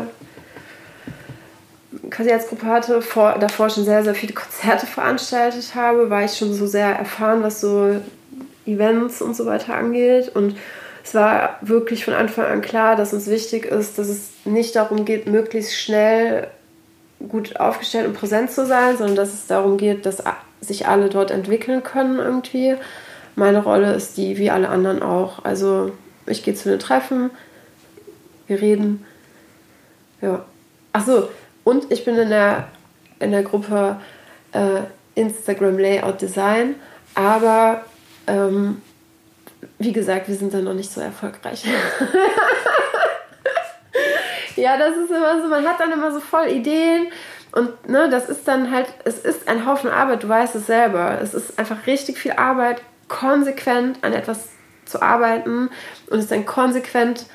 quasi als Gruppe hatte, vor, davor schon sehr, sehr viele Konzerte veranstaltet habe, war ich schon so sehr erfahren, was so Events und so weiter angeht. Und es war wirklich von Anfang an klar, dass uns wichtig ist, dass es nicht darum geht, möglichst schnell gut aufgestellt und präsent zu sein, sondern dass es darum geht, dass sich alle dort entwickeln können irgendwie. Meine Rolle ist die, wie alle anderen auch. Also ich gehe zu den Treffen, wir reden. Ja. Ach so, und ich bin in der, in der Gruppe äh, Instagram Layout Design, aber ähm, wie gesagt, wir sind da noch nicht so erfolgreich. ja, das ist immer so, man hat dann immer so voll Ideen und ne, das ist dann halt, es ist ein Haufen Arbeit, du weißt es selber. Es ist einfach richtig viel Arbeit, konsequent an etwas zu arbeiten und es dann konsequent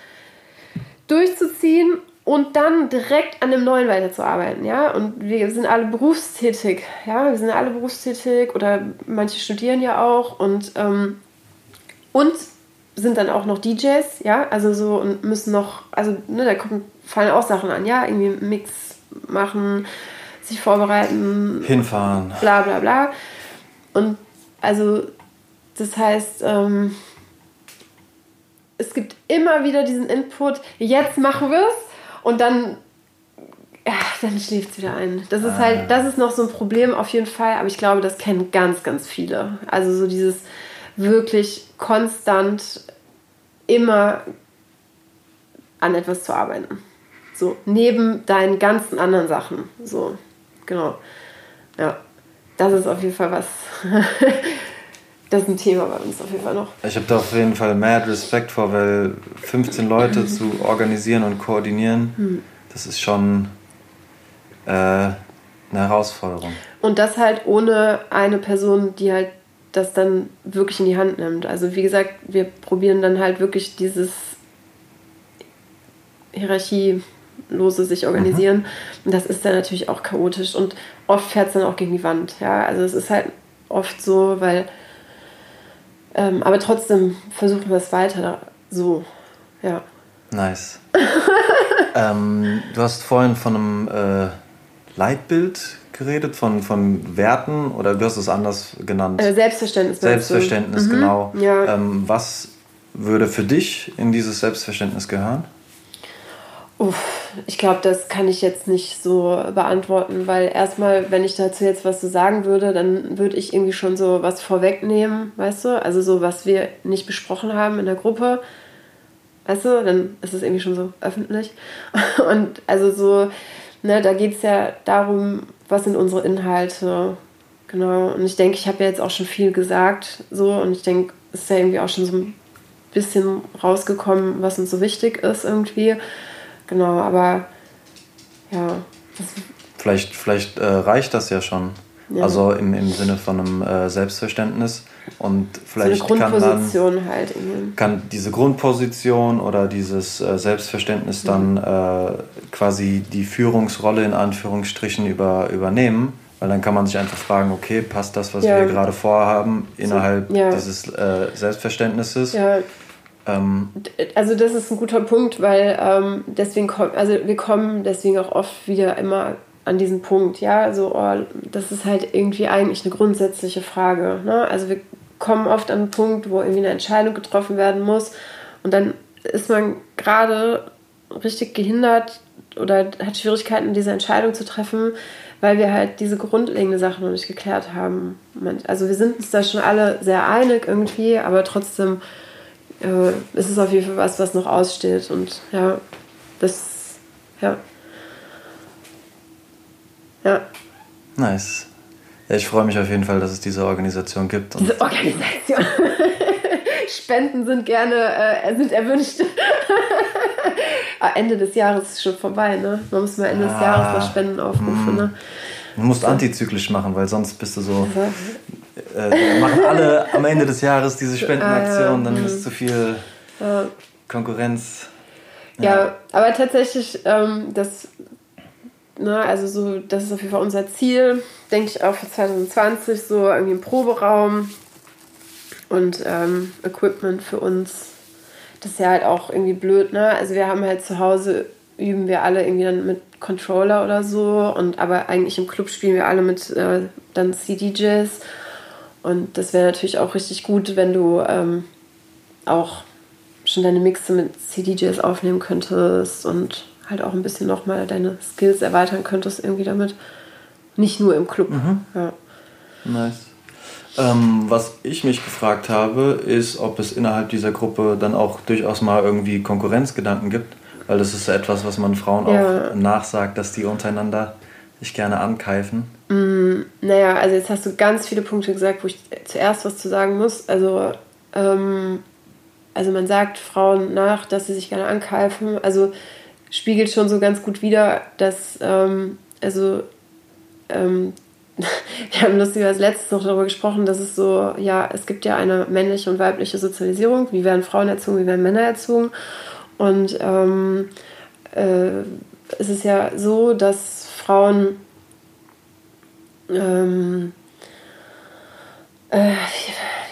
durchzuziehen und dann direkt an dem neuen weiterzuarbeiten, ja. Und wir sind alle berufstätig, ja. Wir sind alle berufstätig oder manche studieren ja auch und ähm, und sind dann auch noch DJs, ja, also so und müssen noch, also ne, da kommen, fallen auch Sachen an, ja, irgendwie einen Mix machen, sich vorbereiten, Hinfahren. bla bla bla. Und also, das heißt, ähm, es gibt immer wieder diesen Input, jetzt machen wir es und dann, ja, dann schläft es wieder ein. Das ist halt, das ist noch so ein Problem auf jeden Fall, aber ich glaube, das kennen ganz, ganz viele. Also so dieses wirklich konstant immer an etwas zu arbeiten. So, neben deinen ganzen anderen Sachen. So, genau. Ja, das ist auf jeden Fall was. das ist ein Thema bei uns auf jeden Fall noch. Ich habe da auf jeden Fall mad Respekt vor, weil 15 Leute zu organisieren und koordinieren, das ist schon äh, eine Herausforderung. Und das halt ohne eine Person, die halt das dann wirklich in die Hand nimmt. Also wie gesagt, wir probieren dann halt wirklich dieses hierarchielose sich organisieren. Mhm. Und das ist dann natürlich auch chaotisch. Und oft fährt es dann auch gegen die Wand. Ja, also es ist halt oft so, weil ähm, aber trotzdem versuchen wir es weiter so. Ja. Nice. ähm, du hast vorhin von einem äh, Leitbild geredet, von, von Werten oder du hast es anders genannt? Äh, Selbstverständnis. Selbstverständnis, mhm. genau. Ja. Ähm, was würde für dich in dieses Selbstverständnis gehören? Uff, ich glaube, das kann ich jetzt nicht so beantworten, weil erstmal, wenn ich dazu jetzt was so sagen würde, dann würde ich irgendwie schon so was vorwegnehmen, weißt du? Also so, was wir nicht besprochen haben in der Gruppe, weißt du? Dann ist es irgendwie schon so öffentlich. Und also so, ne, da geht es ja darum, was sind unsere Inhalte, genau. Und ich denke, ich habe ja jetzt auch schon viel gesagt, so, und ich denke, es ist ja irgendwie auch schon so ein bisschen rausgekommen, was uns so wichtig ist irgendwie. Genau, aber ja. Vielleicht, vielleicht äh, reicht das ja schon. Ja. Also im, im Sinne von einem äh, Selbstverständnis. Und vielleicht so kann dann halt kann diese Grundposition oder dieses äh, Selbstverständnis mhm. dann äh, quasi die Führungsrolle in Anführungsstrichen über, übernehmen. Weil dann kann man sich einfach fragen, okay, passt das, was ja. wir gerade vorhaben, innerhalb so, ja. dieses äh, Selbstverständnisses? Ja, ähm, also das ist ein guter Punkt, weil ähm, deswegen kommen, also wir kommen deswegen auch oft wieder immer an diesen Punkt, ja, also oh, das ist halt irgendwie eigentlich eine grundsätzliche Frage. Ne? Also wir kommen oft an einen Punkt, wo irgendwie eine Entscheidung getroffen werden muss und dann ist man gerade richtig gehindert oder hat Schwierigkeiten, diese Entscheidung zu treffen, weil wir halt diese grundlegende Sache noch nicht geklärt haben. Also wir sind uns da schon alle sehr einig irgendwie, aber trotzdem äh, ist es auf jeden Fall was, was noch aussteht. Und ja, das, ja. Ja. Nice. Ja, ich freue mich auf jeden Fall, dass es diese Organisation gibt. diese Organisation. Spenden sind gerne äh, sind erwünscht. Ah, Ende des Jahres ist schon vorbei, ne? Man muss mal Ende ah, des Jahres noch Spenden aufrufen, mm. ne? Du musst antizyklisch machen, weil sonst bist du so äh, machen alle am Ende des Jahres diese Spendenaktion, dann ist zu viel Konkurrenz. Ja, ja aber tatsächlich, ähm, das, ne, also so, das ist auf jeden Fall unser Ziel, denke ich auch für 2020, so irgendwie ein Proberaum und ähm, Equipment für uns. Das ist ja halt auch irgendwie blöd, ne? Also wir haben halt zu Hause üben wir alle irgendwie dann mit Controller oder so und aber eigentlich im Club spielen wir alle mit äh, dann CDJs und das wäre natürlich auch richtig gut, wenn du ähm, auch schon deine Mixe mit CDJs aufnehmen könntest und halt auch ein bisschen nochmal deine Skills erweitern könntest irgendwie damit. Nicht nur im Club. Mhm. Ja. Nice. Ähm, was ich mich gefragt habe, ist, ob es innerhalb dieser Gruppe dann auch durchaus mal irgendwie Konkurrenzgedanken gibt. Weil das ist etwas, was man Frauen ja. auch nachsagt, dass die untereinander sich gerne ankeifen. Mm, naja, also jetzt hast du ganz viele Punkte gesagt, wo ich zuerst was zu sagen muss. Also, ähm, also man sagt Frauen nach, dass sie sich gerne ankeifen. Also spiegelt schon so ganz gut wider, dass, ähm, also, ähm, wir haben lustigerweise letztens noch darüber gesprochen, dass es so, ja, es gibt ja eine männliche und weibliche Sozialisierung. Wie werden Frauen erzogen, wie werden Männer erzogen? Und ähm, äh, es ist ja so, dass Frauen ähm, äh,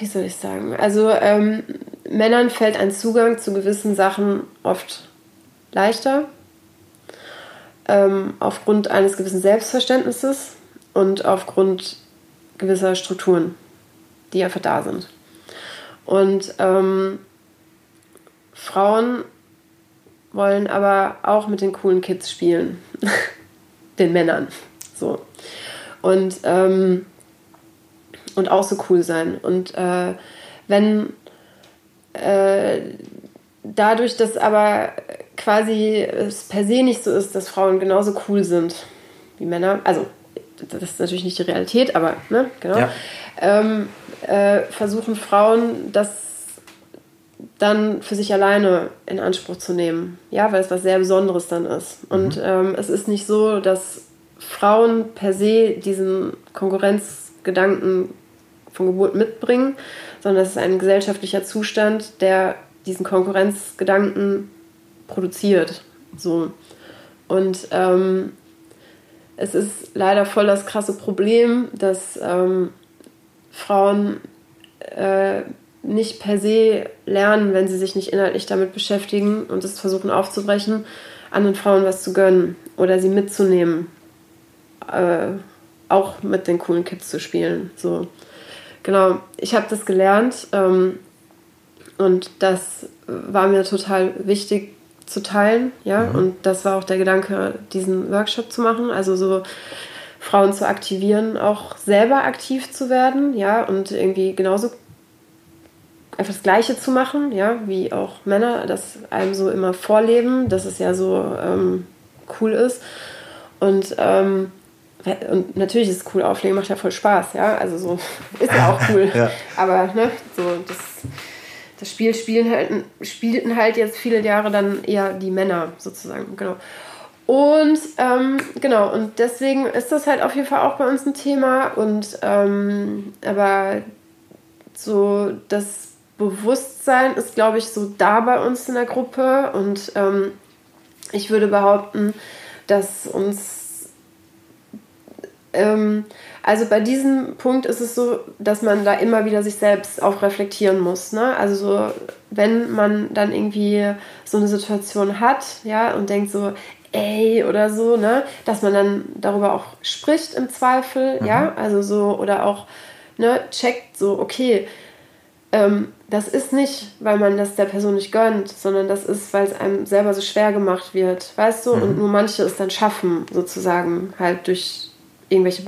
wie soll ich sagen? Also ähm, Männern fällt ein Zugang zu gewissen Sachen oft leichter ähm, aufgrund eines gewissen Selbstverständnisses und aufgrund gewisser Strukturen, die einfach da sind. Und ähm, Frauen wollen aber auch mit den coolen Kids spielen, den Männern. So und, ähm, und auch so cool sein. Und äh, wenn äh, dadurch, dass aber quasi es per se nicht so ist, dass Frauen genauso cool sind wie Männer, also das ist natürlich nicht die Realität, aber ne, genau, ja. ähm, äh, versuchen Frauen das dann für sich alleine in Anspruch zu nehmen. Ja, weil es was sehr Besonderes dann ist. Und ähm, es ist nicht so, dass Frauen per se diesen Konkurrenzgedanken von Geburt mitbringen, sondern es ist ein gesellschaftlicher Zustand, der diesen Konkurrenzgedanken produziert. So. Und ähm, es ist leider voll das krasse Problem, dass ähm, Frauen äh, nicht per se lernen, wenn sie sich nicht inhaltlich damit beschäftigen und es versuchen aufzubrechen, anderen Frauen was zu gönnen oder sie mitzunehmen. Äh, auch mit den coolen Kids zu spielen. So. Genau, ich habe das gelernt ähm, und das war mir total wichtig zu teilen. Ja? Mhm. Und das war auch der Gedanke, diesen Workshop zu machen. Also so Frauen zu aktivieren, auch selber aktiv zu werden, ja, und irgendwie genauso einfach das Gleiche zu machen, ja, wie auch Männer das einem so immer vorleben, dass es ja so ähm, cool ist. Und, ähm, und natürlich ist es cool, Auflegen macht ja voll Spaß, ja, also so ist ja auch cool. ja. Aber ne, so das, das Spiel spielen halt, spielten halt jetzt viele Jahre dann eher die Männer sozusagen, genau. Und ähm, genau, und deswegen ist das halt auf jeden Fall auch bei uns ein Thema. Und ähm, aber so das Bewusstsein ist, glaube ich, so da bei uns in der Gruppe. Und ähm, ich würde behaupten, dass uns, ähm, also bei diesem Punkt ist es so, dass man da immer wieder sich selbst auch reflektieren muss. Ne? Also so, wenn man dann irgendwie so eine Situation hat, ja, und denkt so, ey oder so, ne, dass man dann darüber auch spricht im Zweifel, mhm. ja, also so, oder auch, ne, checkt so, okay, ähm, das ist nicht, weil man das der Person nicht gönnt, sondern das ist, weil es einem selber so schwer gemacht wird, weißt du? Mhm. Und nur manche es dann schaffen, sozusagen, halt durch irgendwelche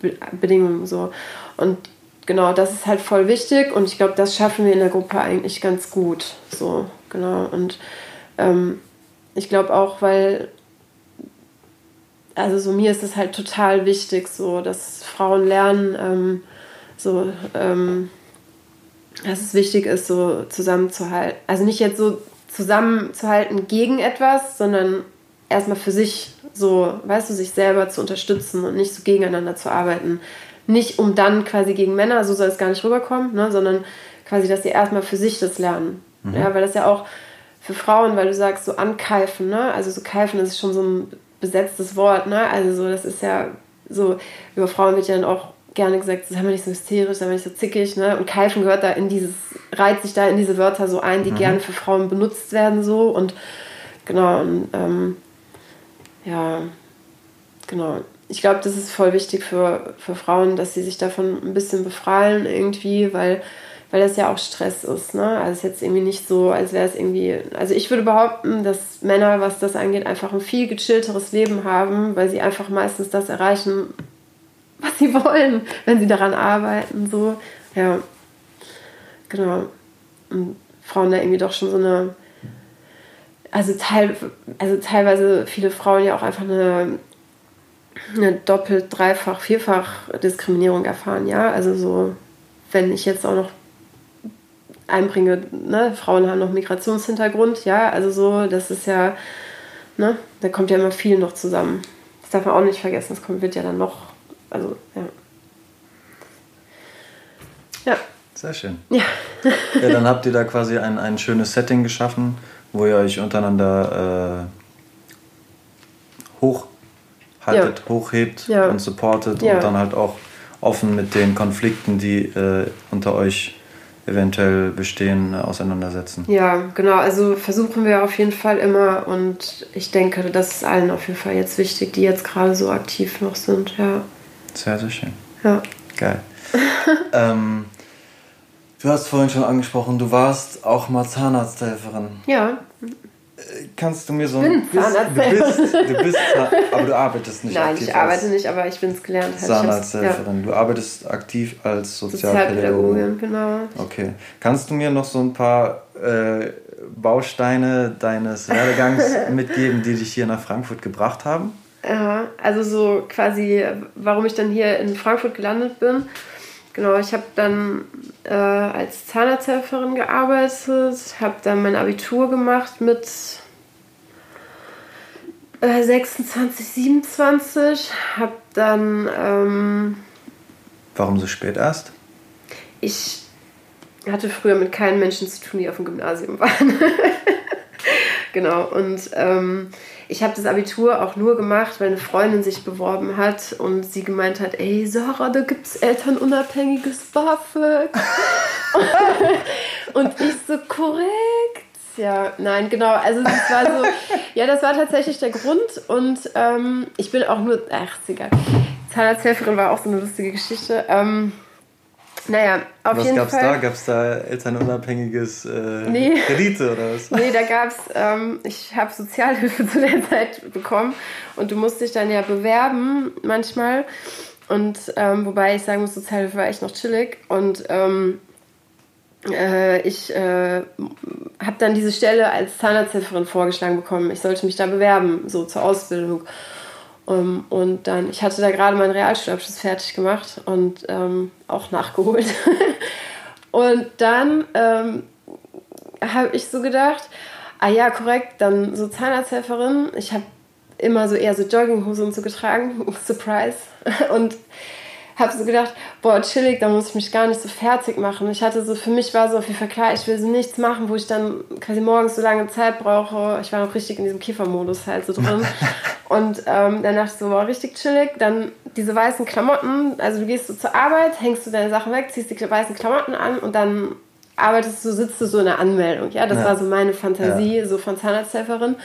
Be Bedingungen so. Und genau, das ist halt voll wichtig und ich glaube, das schaffen wir in der Gruppe eigentlich ganz gut. So, genau. Und ähm, ich glaube auch, weil, also so mir ist es halt total wichtig, so, dass Frauen lernen, ähm, so, ähm, dass es wichtig ist, so zusammenzuhalten. Also nicht jetzt so zusammenzuhalten gegen etwas, sondern erstmal für sich so, weißt du, sich selber zu unterstützen und nicht so gegeneinander zu arbeiten. Nicht um dann quasi gegen Männer, so soll es gar nicht rüberkommen, ne, sondern quasi, dass sie erstmal für sich das lernen. Mhm. Ja, weil das ja auch für Frauen, weil du sagst, so ankeifen, ne? Also so keifen ist schon so ein besetztes Wort, ne? Also so, das ist ja so, über Frauen wird ja dann auch gerne gesagt, sei mal nicht so hysterisch, sei mal nicht so zickig, ne? Und Keifen gehört da in dieses, reiht sich da in diese Wörter so ein, die mhm. gerne für Frauen benutzt werden, so und genau, und ähm, ja, genau. Ich glaube, das ist voll wichtig für, für Frauen, dass sie sich davon ein bisschen befreien irgendwie, weil, weil das ja auch Stress ist. Ne? Also es ist jetzt irgendwie nicht so, als wäre es irgendwie. Also ich würde behaupten, dass Männer, was das angeht, einfach ein viel gechillteres Leben haben, weil sie einfach meistens das erreichen, was sie wollen, wenn sie daran arbeiten. So, ja, genau. Und Frauen da irgendwie doch schon so eine, also, teil, also teilweise viele Frauen ja auch einfach eine, eine doppelt, dreifach, vierfach Diskriminierung erfahren, ja. Also so, wenn ich jetzt auch noch einbringe, ne, Frauen haben noch Migrationshintergrund, ja, also so, das ist ja, ne, da kommt ja immer viel noch zusammen. Das darf man auch nicht vergessen, das wird ja dann noch also, ja. Ja. Sehr schön. Ja. ja, dann habt ihr da quasi ein, ein schönes Setting geschaffen, wo ihr euch untereinander äh, hochhaltet, ja. hochhebt ja. und supportet ja. und dann halt auch offen mit den Konflikten, die äh, unter euch eventuell bestehen, auseinandersetzen. Ja, genau. Also versuchen wir auf jeden Fall immer und ich denke, das ist allen auf jeden Fall jetzt wichtig, die jetzt gerade so aktiv noch sind. Ja. Sehr, sehr schön. Ja. Geil. ähm, du hast vorhin schon angesprochen, du warst auch mal Zahnarzthelferin. Ja. Äh, kannst du mir so ein bisschen. Du bist, du bist, aber du arbeitest nicht Nein, aktiv. Nein, ich arbeite nicht, aber ich bin es gelernt. Halt. Zahnarzthelferin. Ja. Du arbeitest aktiv als Sozialpädagogin. genau. Okay. Kannst du mir noch so ein paar äh, Bausteine deines Werdegangs mitgeben, die dich hier nach Frankfurt gebracht haben? Ja, also so quasi, warum ich dann hier in Frankfurt gelandet bin. genau, ich habe dann äh, als Zahnarzthelferin gearbeitet, habe dann mein Abitur gemacht mit äh, 26, 27, habe dann... Ähm, Warum so spät erst? Ich hatte früher mit keinen Menschen zu tun, die auf dem Gymnasium waren. genau, und ähm, ich habe das Abitur auch nur gemacht, weil eine Freundin sich beworben hat und sie gemeint hat, ey Sarah, da gibt es elternunabhängiges BAföG. und ich so, korrekt. Ja, nein, genau. Also das war so, ja, das war tatsächlich der Grund und ähm, ich bin auch nur, ach, egal. Zahnarzthelferin war auch so eine lustige Geschichte. Ähm, naja, auf was jeden gab's Fall. da? Gab es da elternunabhängiges äh, Nee. Kredite oder was? Nee, da gab's, ähm, ich habe Sozialhilfe zu der Zeit bekommen und du musst dich dann ja bewerben manchmal. Und ähm, wobei ich sagen muss, Sozialhilfe war echt noch chillig. Und ähm, äh, ich äh, habe dann diese Stelle als Zahnarzthelferin vorgeschlagen bekommen. Ich sollte mich da bewerben, so zur Ausbildung. Um, und dann, ich hatte da gerade meinen Realschulabschluss fertig gemacht und ähm, auch nachgeholt. und dann ähm, habe ich so gedacht, ah ja, korrekt, dann so Zahnarzthelferin. Ich habe immer so eher so Jogginghose und so getragen, Surprise. Und habe so gedacht, boah, chillig, da muss ich mich gar nicht so fertig machen. Ich hatte so, für mich war so auf jeden Fall klar, ich will so nichts machen, wo ich dann quasi morgens so lange Zeit brauche. Ich war noch richtig in diesem Kiffermodus halt so drin. Und ähm, dann dachte ich so, boah, richtig chillig. Dann diese weißen Klamotten, also du gehst so zur Arbeit, hängst du deine Sachen weg, ziehst die weißen Klamotten an und dann arbeitest du, sitzt du so in der Anmeldung. Ja, das Ja. war so meine Fantasie, so von Zahnarzthelferin.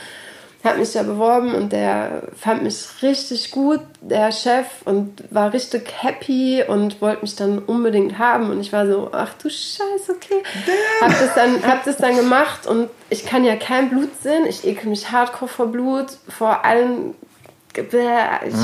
Hab mich da beworben und der fand mich richtig gut, der Chef, und war richtig happy und wollte mich dann unbedingt haben. Und ich war so, ach du Scheiße, okay. Hab das, dann, hab das dann gemacht und ich kann ja kein Blut sehen. Ich ekel mich hardcore vor Blut, vor allen. Ich,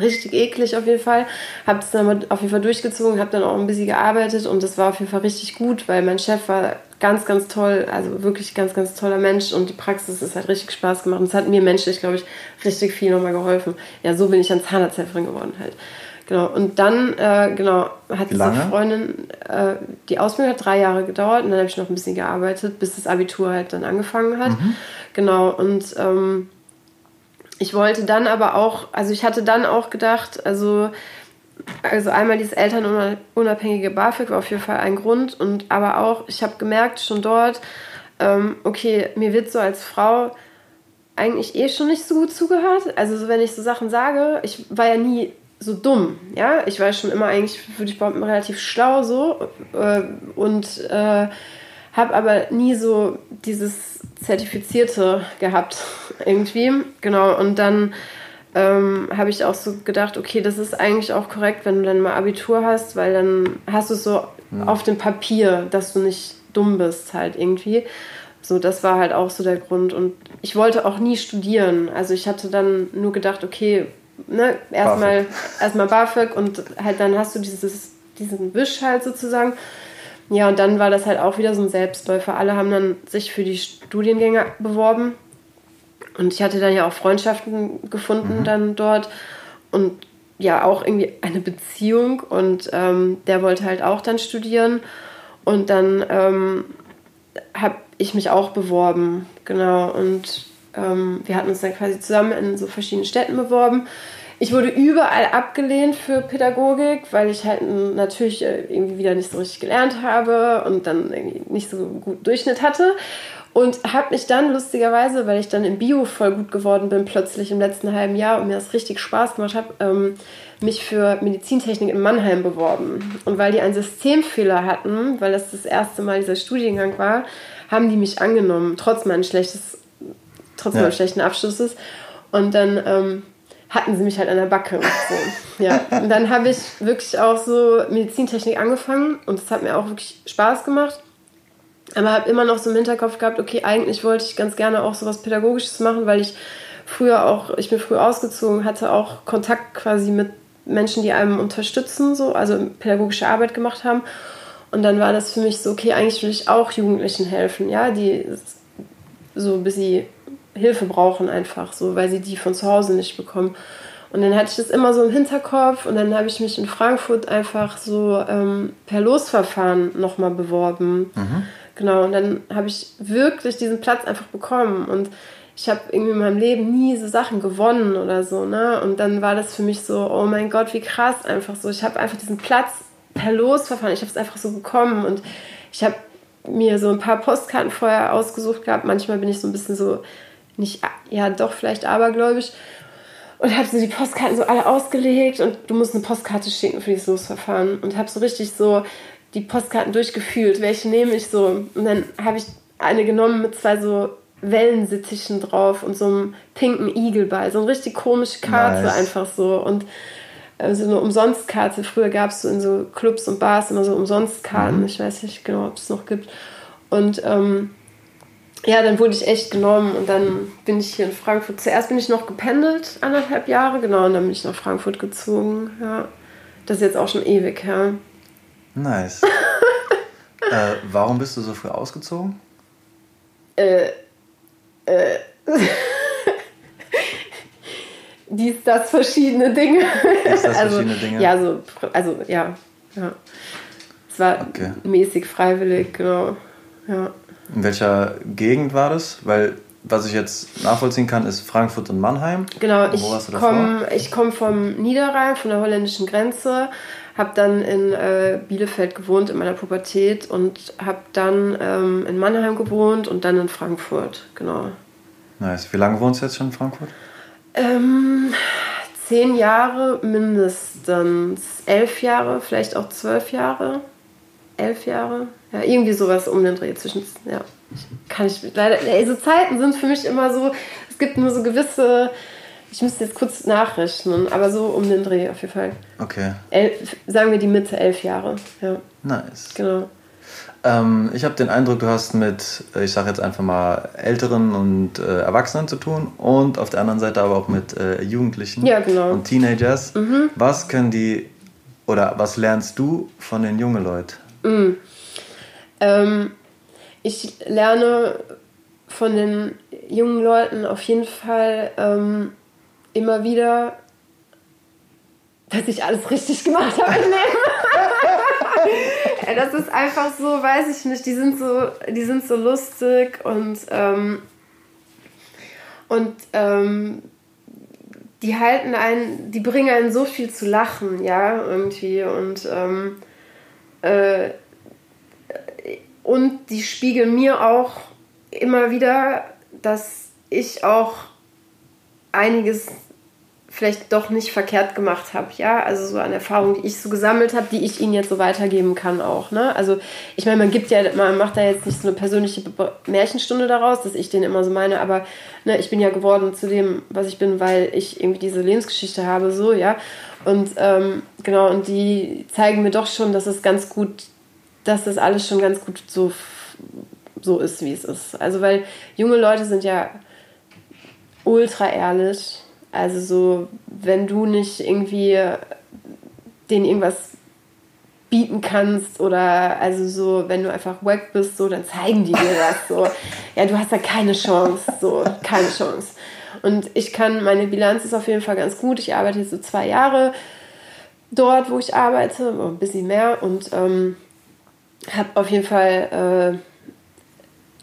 richtig eklig auf jeden Fall. Habe das dann auf jeden Fall durchgezogen, habe dann auch ein bisschen gearbeitet und das war auf jeden Fall richtig gut, weil mein Chef war ganz, ganz toll, also wirklich ganz, ganz toller Mensch und die Praxis ist halt richtig Spaß gemacht und es hat mir menschlich, glaube ich, richtig viel nochmal geholfen. Ja, so bin ich dann Zahnarzthelferin geworden halt. Genau, und dann, äh, genau, hat diese? Freundin, äh, die Ausbildung hat drei Jahre gedauert und dann habe ich noch ein bisschen gearbeitet, bis das Abitur halt dann angefangen hat. Genau, und ähm, ich wollte dann aber auch, also ich hatte dann auch gedacht, also, also einmal dieses elternunabhängige BAföG war auf jeden Fall ein Grund und aber auch, ich habe gemerkt schon dort, ähm, okay, mir wird so als Frau eigentlich eh schon nicht so gut zugehört. Also so, wenn ich so Sachen sage, ich war ja nie so dumm, ja. Ich war schon immer eigentlich, würde ich behaupten, relativ schlau so äh, und äh, habe aber nie so dieses Zertifizierte gehabt irgendwie. Genau, und dann ähm, habe ich auch so gedacht, okay, das ist eigentlich auch korrekt, wenn du dann mal Abitur hast, weil dann hast du es so auf dem Papier, dass du nicht dumm bist halt irgendwie. So, das war halt auch so der Grund. Und ich wollte auch nie studieren. Also ich hatte dann nur gedacht, okay, ne, erstmal erstmal BAföG und halt dann hast du dieses, diesen Wisch halt sozusagen. Ja, und dann war das halt auch wieder so ein Selbstläufer. Alle haben dann sich für die Studiengänge beworben. Und ich hatte dann ja auch Freundschaften gefunden dann dort. Und ja, auch irgendwie eine Beziehung. Und ähm, der wollte halt auch dann studieren. Und dann ähm, habe ich mich auch beworben. Genau. Und ähm, wir hatten uns dann quasi zusammen in so verschiedenen Städten beworben. Ich wurde überall abgelehnt für Pädagogik, weil ich halt natürlich äh, irgendwie wieder nicht so richtig gelernt habe und dann irgendwie nicht so gut Durchschnitt hatte. Und habe mich dann lustigerweise, weil ich dann im Bio voll gut geworden bin, plötzlich im letzten halben Jahr und mir das richtig Spaß gemacht hat, ähm, mich für Medizintechnik in Mannheim beworben. Und weil die einen Systemfehler hatten, weil das das erste Mal dieser Studiengang war, haben die mich angenommen, trotz meines schlechtes, trotz Ja. meines schlechten Abschlusses. Und dann ähm, hatten sie mich halt an der Backe. So. ja. Und dann habe ich wirklich auch so Medizintechnik angefangen und es hat mir auch wirklich Spaß gemacht. Aber habe immer noch so im Hinterkopf gehabt, okay, eigentlich wollte ich ganz gerne auch so was Pädagogisches machen, weil ich früher auch, ich bin früh ausgezogen, hatte auch Kontakt quasi mit Menschen, die einem unterstützen, so, also pädagogische Arbeit gemacht haben. Und dann war das für mich so, okay, eigentlich will ich auch Jugendlichen helfen, ja, die so ein bisschen Hilfe brauchen einfach, so, weil sie die von zu Hause nicht bekommen. Und dann hatte ich das immer so im Hinterkopf und dann habe ich mich in Frankfurt einfach so ähm, per Losverfahren nochmal beworben. Genau, und dann habe ich wirklich diesen Platz einfach bekommen und ich habe irgendwie in meinem Leben nie so Sachen gewonnen oder so, ne? Und dann war das für mich so, oh mein Gott, wie krass einfach so. Ich habe einfach diesen Platz per Losverfahren, ich habe es einfach so bekommen und ich habe mir so ein paar Postkarten vorher ausgesucht gehabt. Manchmal bin ich so ein bisschen so, nicht, ja, doch vielleicht abergläubisch und habe so die Postkarten so alle ausgelegt und du musst eine Postkarte schicken für dieses Losverfahren und habe so richtig so die Postkarten durchgefühlt, welche nehme ich so und dann habe ich eine genommen mit zwei so Wellensittichen drauf und so einem pinken Igelball, so eine richtig komische Karte Nice. einfach so und äh, so eine Umsonstkarte. Früher gab es so in so Clubs und Bars immer so Umsonstkarten. Ich weiß nicht genau, ob es noch gibt. Und ähm, ja, dann wurde ich echt genommen und dann bin ich hier in Frankfurt. Zuerst bin ich noch gependelt, anderthalb Jahre, genau, und dann bin ich nach Frankfurt gezogen. Ja. Das ist jetzt auch schon ewig her. Nice. äh, warum bist du so früh ausgezogen? Dies, das, verschiedene Dinge. Dies, das, also, verschiedene Dinge. Ja, so, also, ja. ja. Es war Okay. mäßig freiwillig, genau. Ja. In welcher Gegend war das? Weil, was ich jetzt nachvollziehen kann, ist Frankfurt und Mannheim. Genau, Und ich wo warst du davor? komme komm vom Niederrhein, von der holländischen Grenze, habe dann in äh, Bielefeld gewohnt in meiner Pubertät und habe dann ähm, in Mannheim gewohnt und dann in Frankfurt, genau. Nice. Wie lange wohnst du jetzt schon in Frankfurt? Ähm, zehn Jahre mindestens, elf Jahre, vielleicht auch zwölf Jahre, elf Jahre, ja, irgendwie sowas um den Dreh zwischen, ja, kann ich leider, ey, so Zeiten sind für mich immer so, es gibt nur so gewisse, ich müsste jetzt kurz nachrechnen, aber so um den Dreh auf jeden Fall. Okay. Elf, sagen wir die Mitte, elf Jahre, ja, Nice. genau. Ähm, ich habe den Eindruck, du hast mit, äh, ich sage jetzt einfach mal, Älteren und äh, Erwachsenen zu tun und auf der anderen Seite aber auch mit äh, Jugendlichen Ja, genau. und Teenagers. Was können die oder was lernst du von den jungen Leuten? Ähm, ich lerne von den jungen Leuten auf jeden Fall ähm, immer wieder, dass ich alles richtig gemacht habe im Leben. Das ist einfach so, weiß ich nicht, die sind so, die sind so lustig und, ähm, und ähm, die halten einen, die bringen einen so viel zu lachen, ja, irgendwie und ähm, äh, und die spiegeln mir auch immer wieder, dass ich auch einiges vielleicht doch nicht verkehrt gemacht habe, ja, also so an Erfahrungen, die ich so gesammelt habe, die ich ihnen jetzt so weitergeben kann auch, ne? Also ich meine, man gibt ja, man macht da jetzt nicht so eine persönliche Märchenstunde daraus, dass ich den immer so meine, aber ne, ich bin ja geworden zu dem, was ich bin, weil ich irgendwie diese Lebensgeschichte habe, so, ja, und ähm, genau, und die zeigen mir doch schon, dass es ganz gut, dass das alles schon ganz gut so so ist, wie es ist. Also weil junge Leute sind ja ultra ehrlich. Also so, wenn du nicht irgendwie denen irgendwas bieten kannst oder also so, wenn du einfach wack bist, so, dann zeigen die dir das so. Ja, du hast da keine Chance, so, keine Chance. Und ich kann, meine Bilanz ist auf jeden Fall ganz gut. Ich arbeite jetzt so zwei Jahre dort, wo ich arbeite, ein bisschen mehr und ähm, habe auf jeden Fall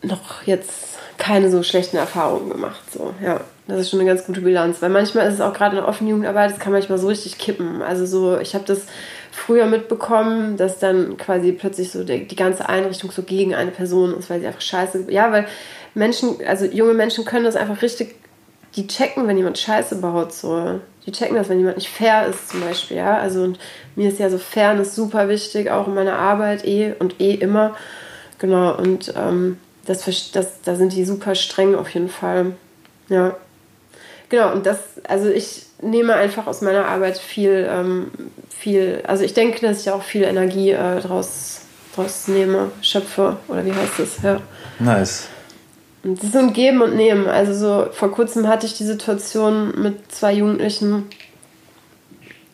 äh, noch jetzt keine so schlechten Erfahrungen gemacht. So, ja. Das ist schon eine ganz gute Bilanz. Weil manchmal ist es auch gerade in der offenen Jugendarbeit, das kann manchmal so richtig kippen. Also so, ich habe das früher mitbekommen, dass dann quasi plötzlich so die, die ganze Einrichtung so gegen eine Person ist, weil sie einfach scheiße. Ja, weil Menschen, also junge Menschen können das einfach richtig, die checken, wenn jemand Scheiße baut. So. Die checken das, wenn jemand nicht fair ist, zum Beispiel. Ja? Also und mir ist ja so Fairness super wichtig, auch in meiner Arbeit eh und eh immer. Genau, und ähm, das, das, da sind die super streng auf jeden Fall. Ja. Genau, und das, also ich nehme einfach aus meiner Arbeit viel, ähm, viel, also ich denke, dass ich auch viel Energie äh, draus, draus nehme, schöpfe, oder wie heißt das? Ja. Nice. Und das ist so ein Geben und Nehmen. Also so vor kurzem hatte ich die Situation mit zwei Jugendlichen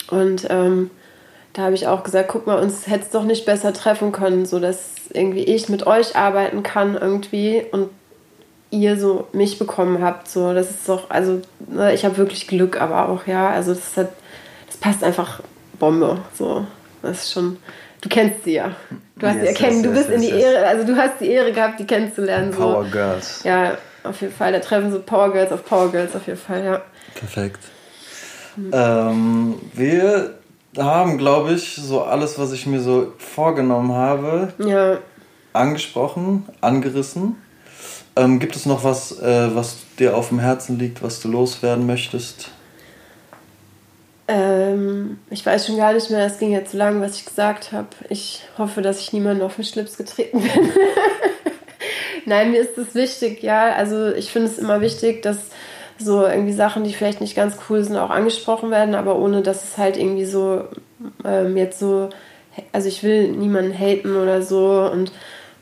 und ähm, da habe ich auch gesagt, guck mal, uns hätte es doch nicht besser treffen können, so dass irgendwie ich mit euch arbeiten kann irgendwie und ihr so mich bekommen habt. So, das ist doch, also ne, ich habe wirklich Glück, aber auch, ja, also das, hat, das passt einfach Bombe. So, das ist schon. Du kennst sie ja. Du hast Yes, sie erkennen, yes, du yes, bist in yes, die yes. Ehre, also du hast die Ehre gehabt, die kennenzulernen. So. Power Girls. Ja, auf jeden Fall. Da treffen so Power Girls auf Power Girls auf jeden Fall, ja. Perfekt. Ähm, wir haben, glaube ich, so alles, was ich mir so vorgenommen habe, Ja, angesprochen, angerissen. Ähm, gibt es noch was, äh, was dir auf dem Herzen liegt, was du loswerden möchtest? ähm, ich weiß schon gar nicht mehr, es ging ja zu lang, was ich gesagt habe. Ich hoffe, dass ich niemanden auf den Schlips getreten bin. Nein, mir ist es wichtig, ja. Also ich finde es immer wichtig, dass so irgendwie Sachen, die vielleicht nicht ganz cool sind, auch angesprochen werden, aber ohne dass es halt irgendwie so ähm, jetzt so, also ich will niemanden haten oder so und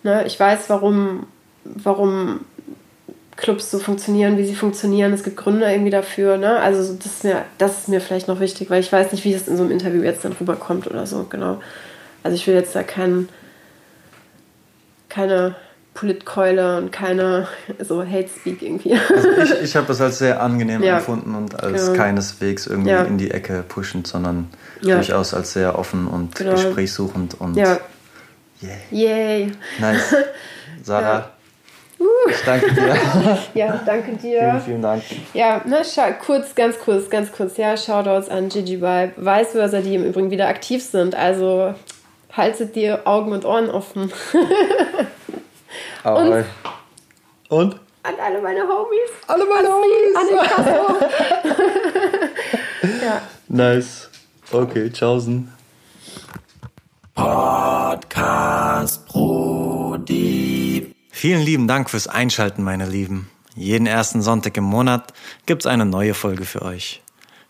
ne, ich weiß, warum, warum Clubs so funktionieren, wie sie funktionieren. Es gibt Gründe irgendwie dafür, ne? Also so, das ist mir, das ist mir vielleicht noch wichtig, weil ich weiß nicht, wie das in so einem Interview jetzt dann rüberkommt oder so, genau. Also ich will jetzt da kein, keine Politkeule und keine so Hate Speak irgendwie. Also ich, ich habe das als sehr angenehm Ja. empfunden und als Genau. keineswegs irgendwie Ja. in die Ecke pushend, sondern Ja. durchaus als sehr offen und Genau. gesprächssuchend und ja, yeah. yay. nice. Sarah. Ich danke dir. Ja, danke vielen, dir. vielen Dank. Ja, ne, kurz, ganz kurz, ganz kurz. Ja, Shoutouts an Gigi Vibe, Weißwörser, die im Übrigen wieder aktiv sind. Also haltet die Augen und Ohren offen. Ahoi. Und? An alle meine Homies. Alle meine An den Homies. Kasso. ja. Nice. Okay, tschaußen. Podcast Brody. Vielen lieben Dank fürs Einschalten, meine Lieben. Jeden ersten Sonntag im Monat gibt's eine neue Folge für euch.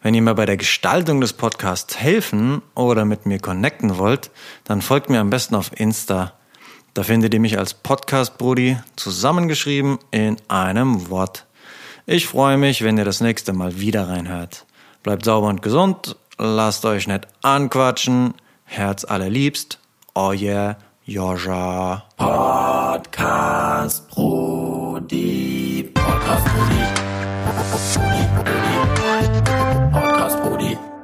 Wenn ihr mir bei der Gestaltung des Podcasts helfen oder mit mir connecten wollt, dann folgt mir am besten auf Insta. Da findet ihr mich als Podcast Brudi zusammengeschrieben in einem Wort. Ich freue mich, wenn ihr das nächste Mal wieder reinhört. Bleibt sauber und gesund, lasst euch nicht anquatschen. Herz allerliebst, euer Joscha. Podcast Brody. Podcast Brody. Podcast Brody. Podcast Brody.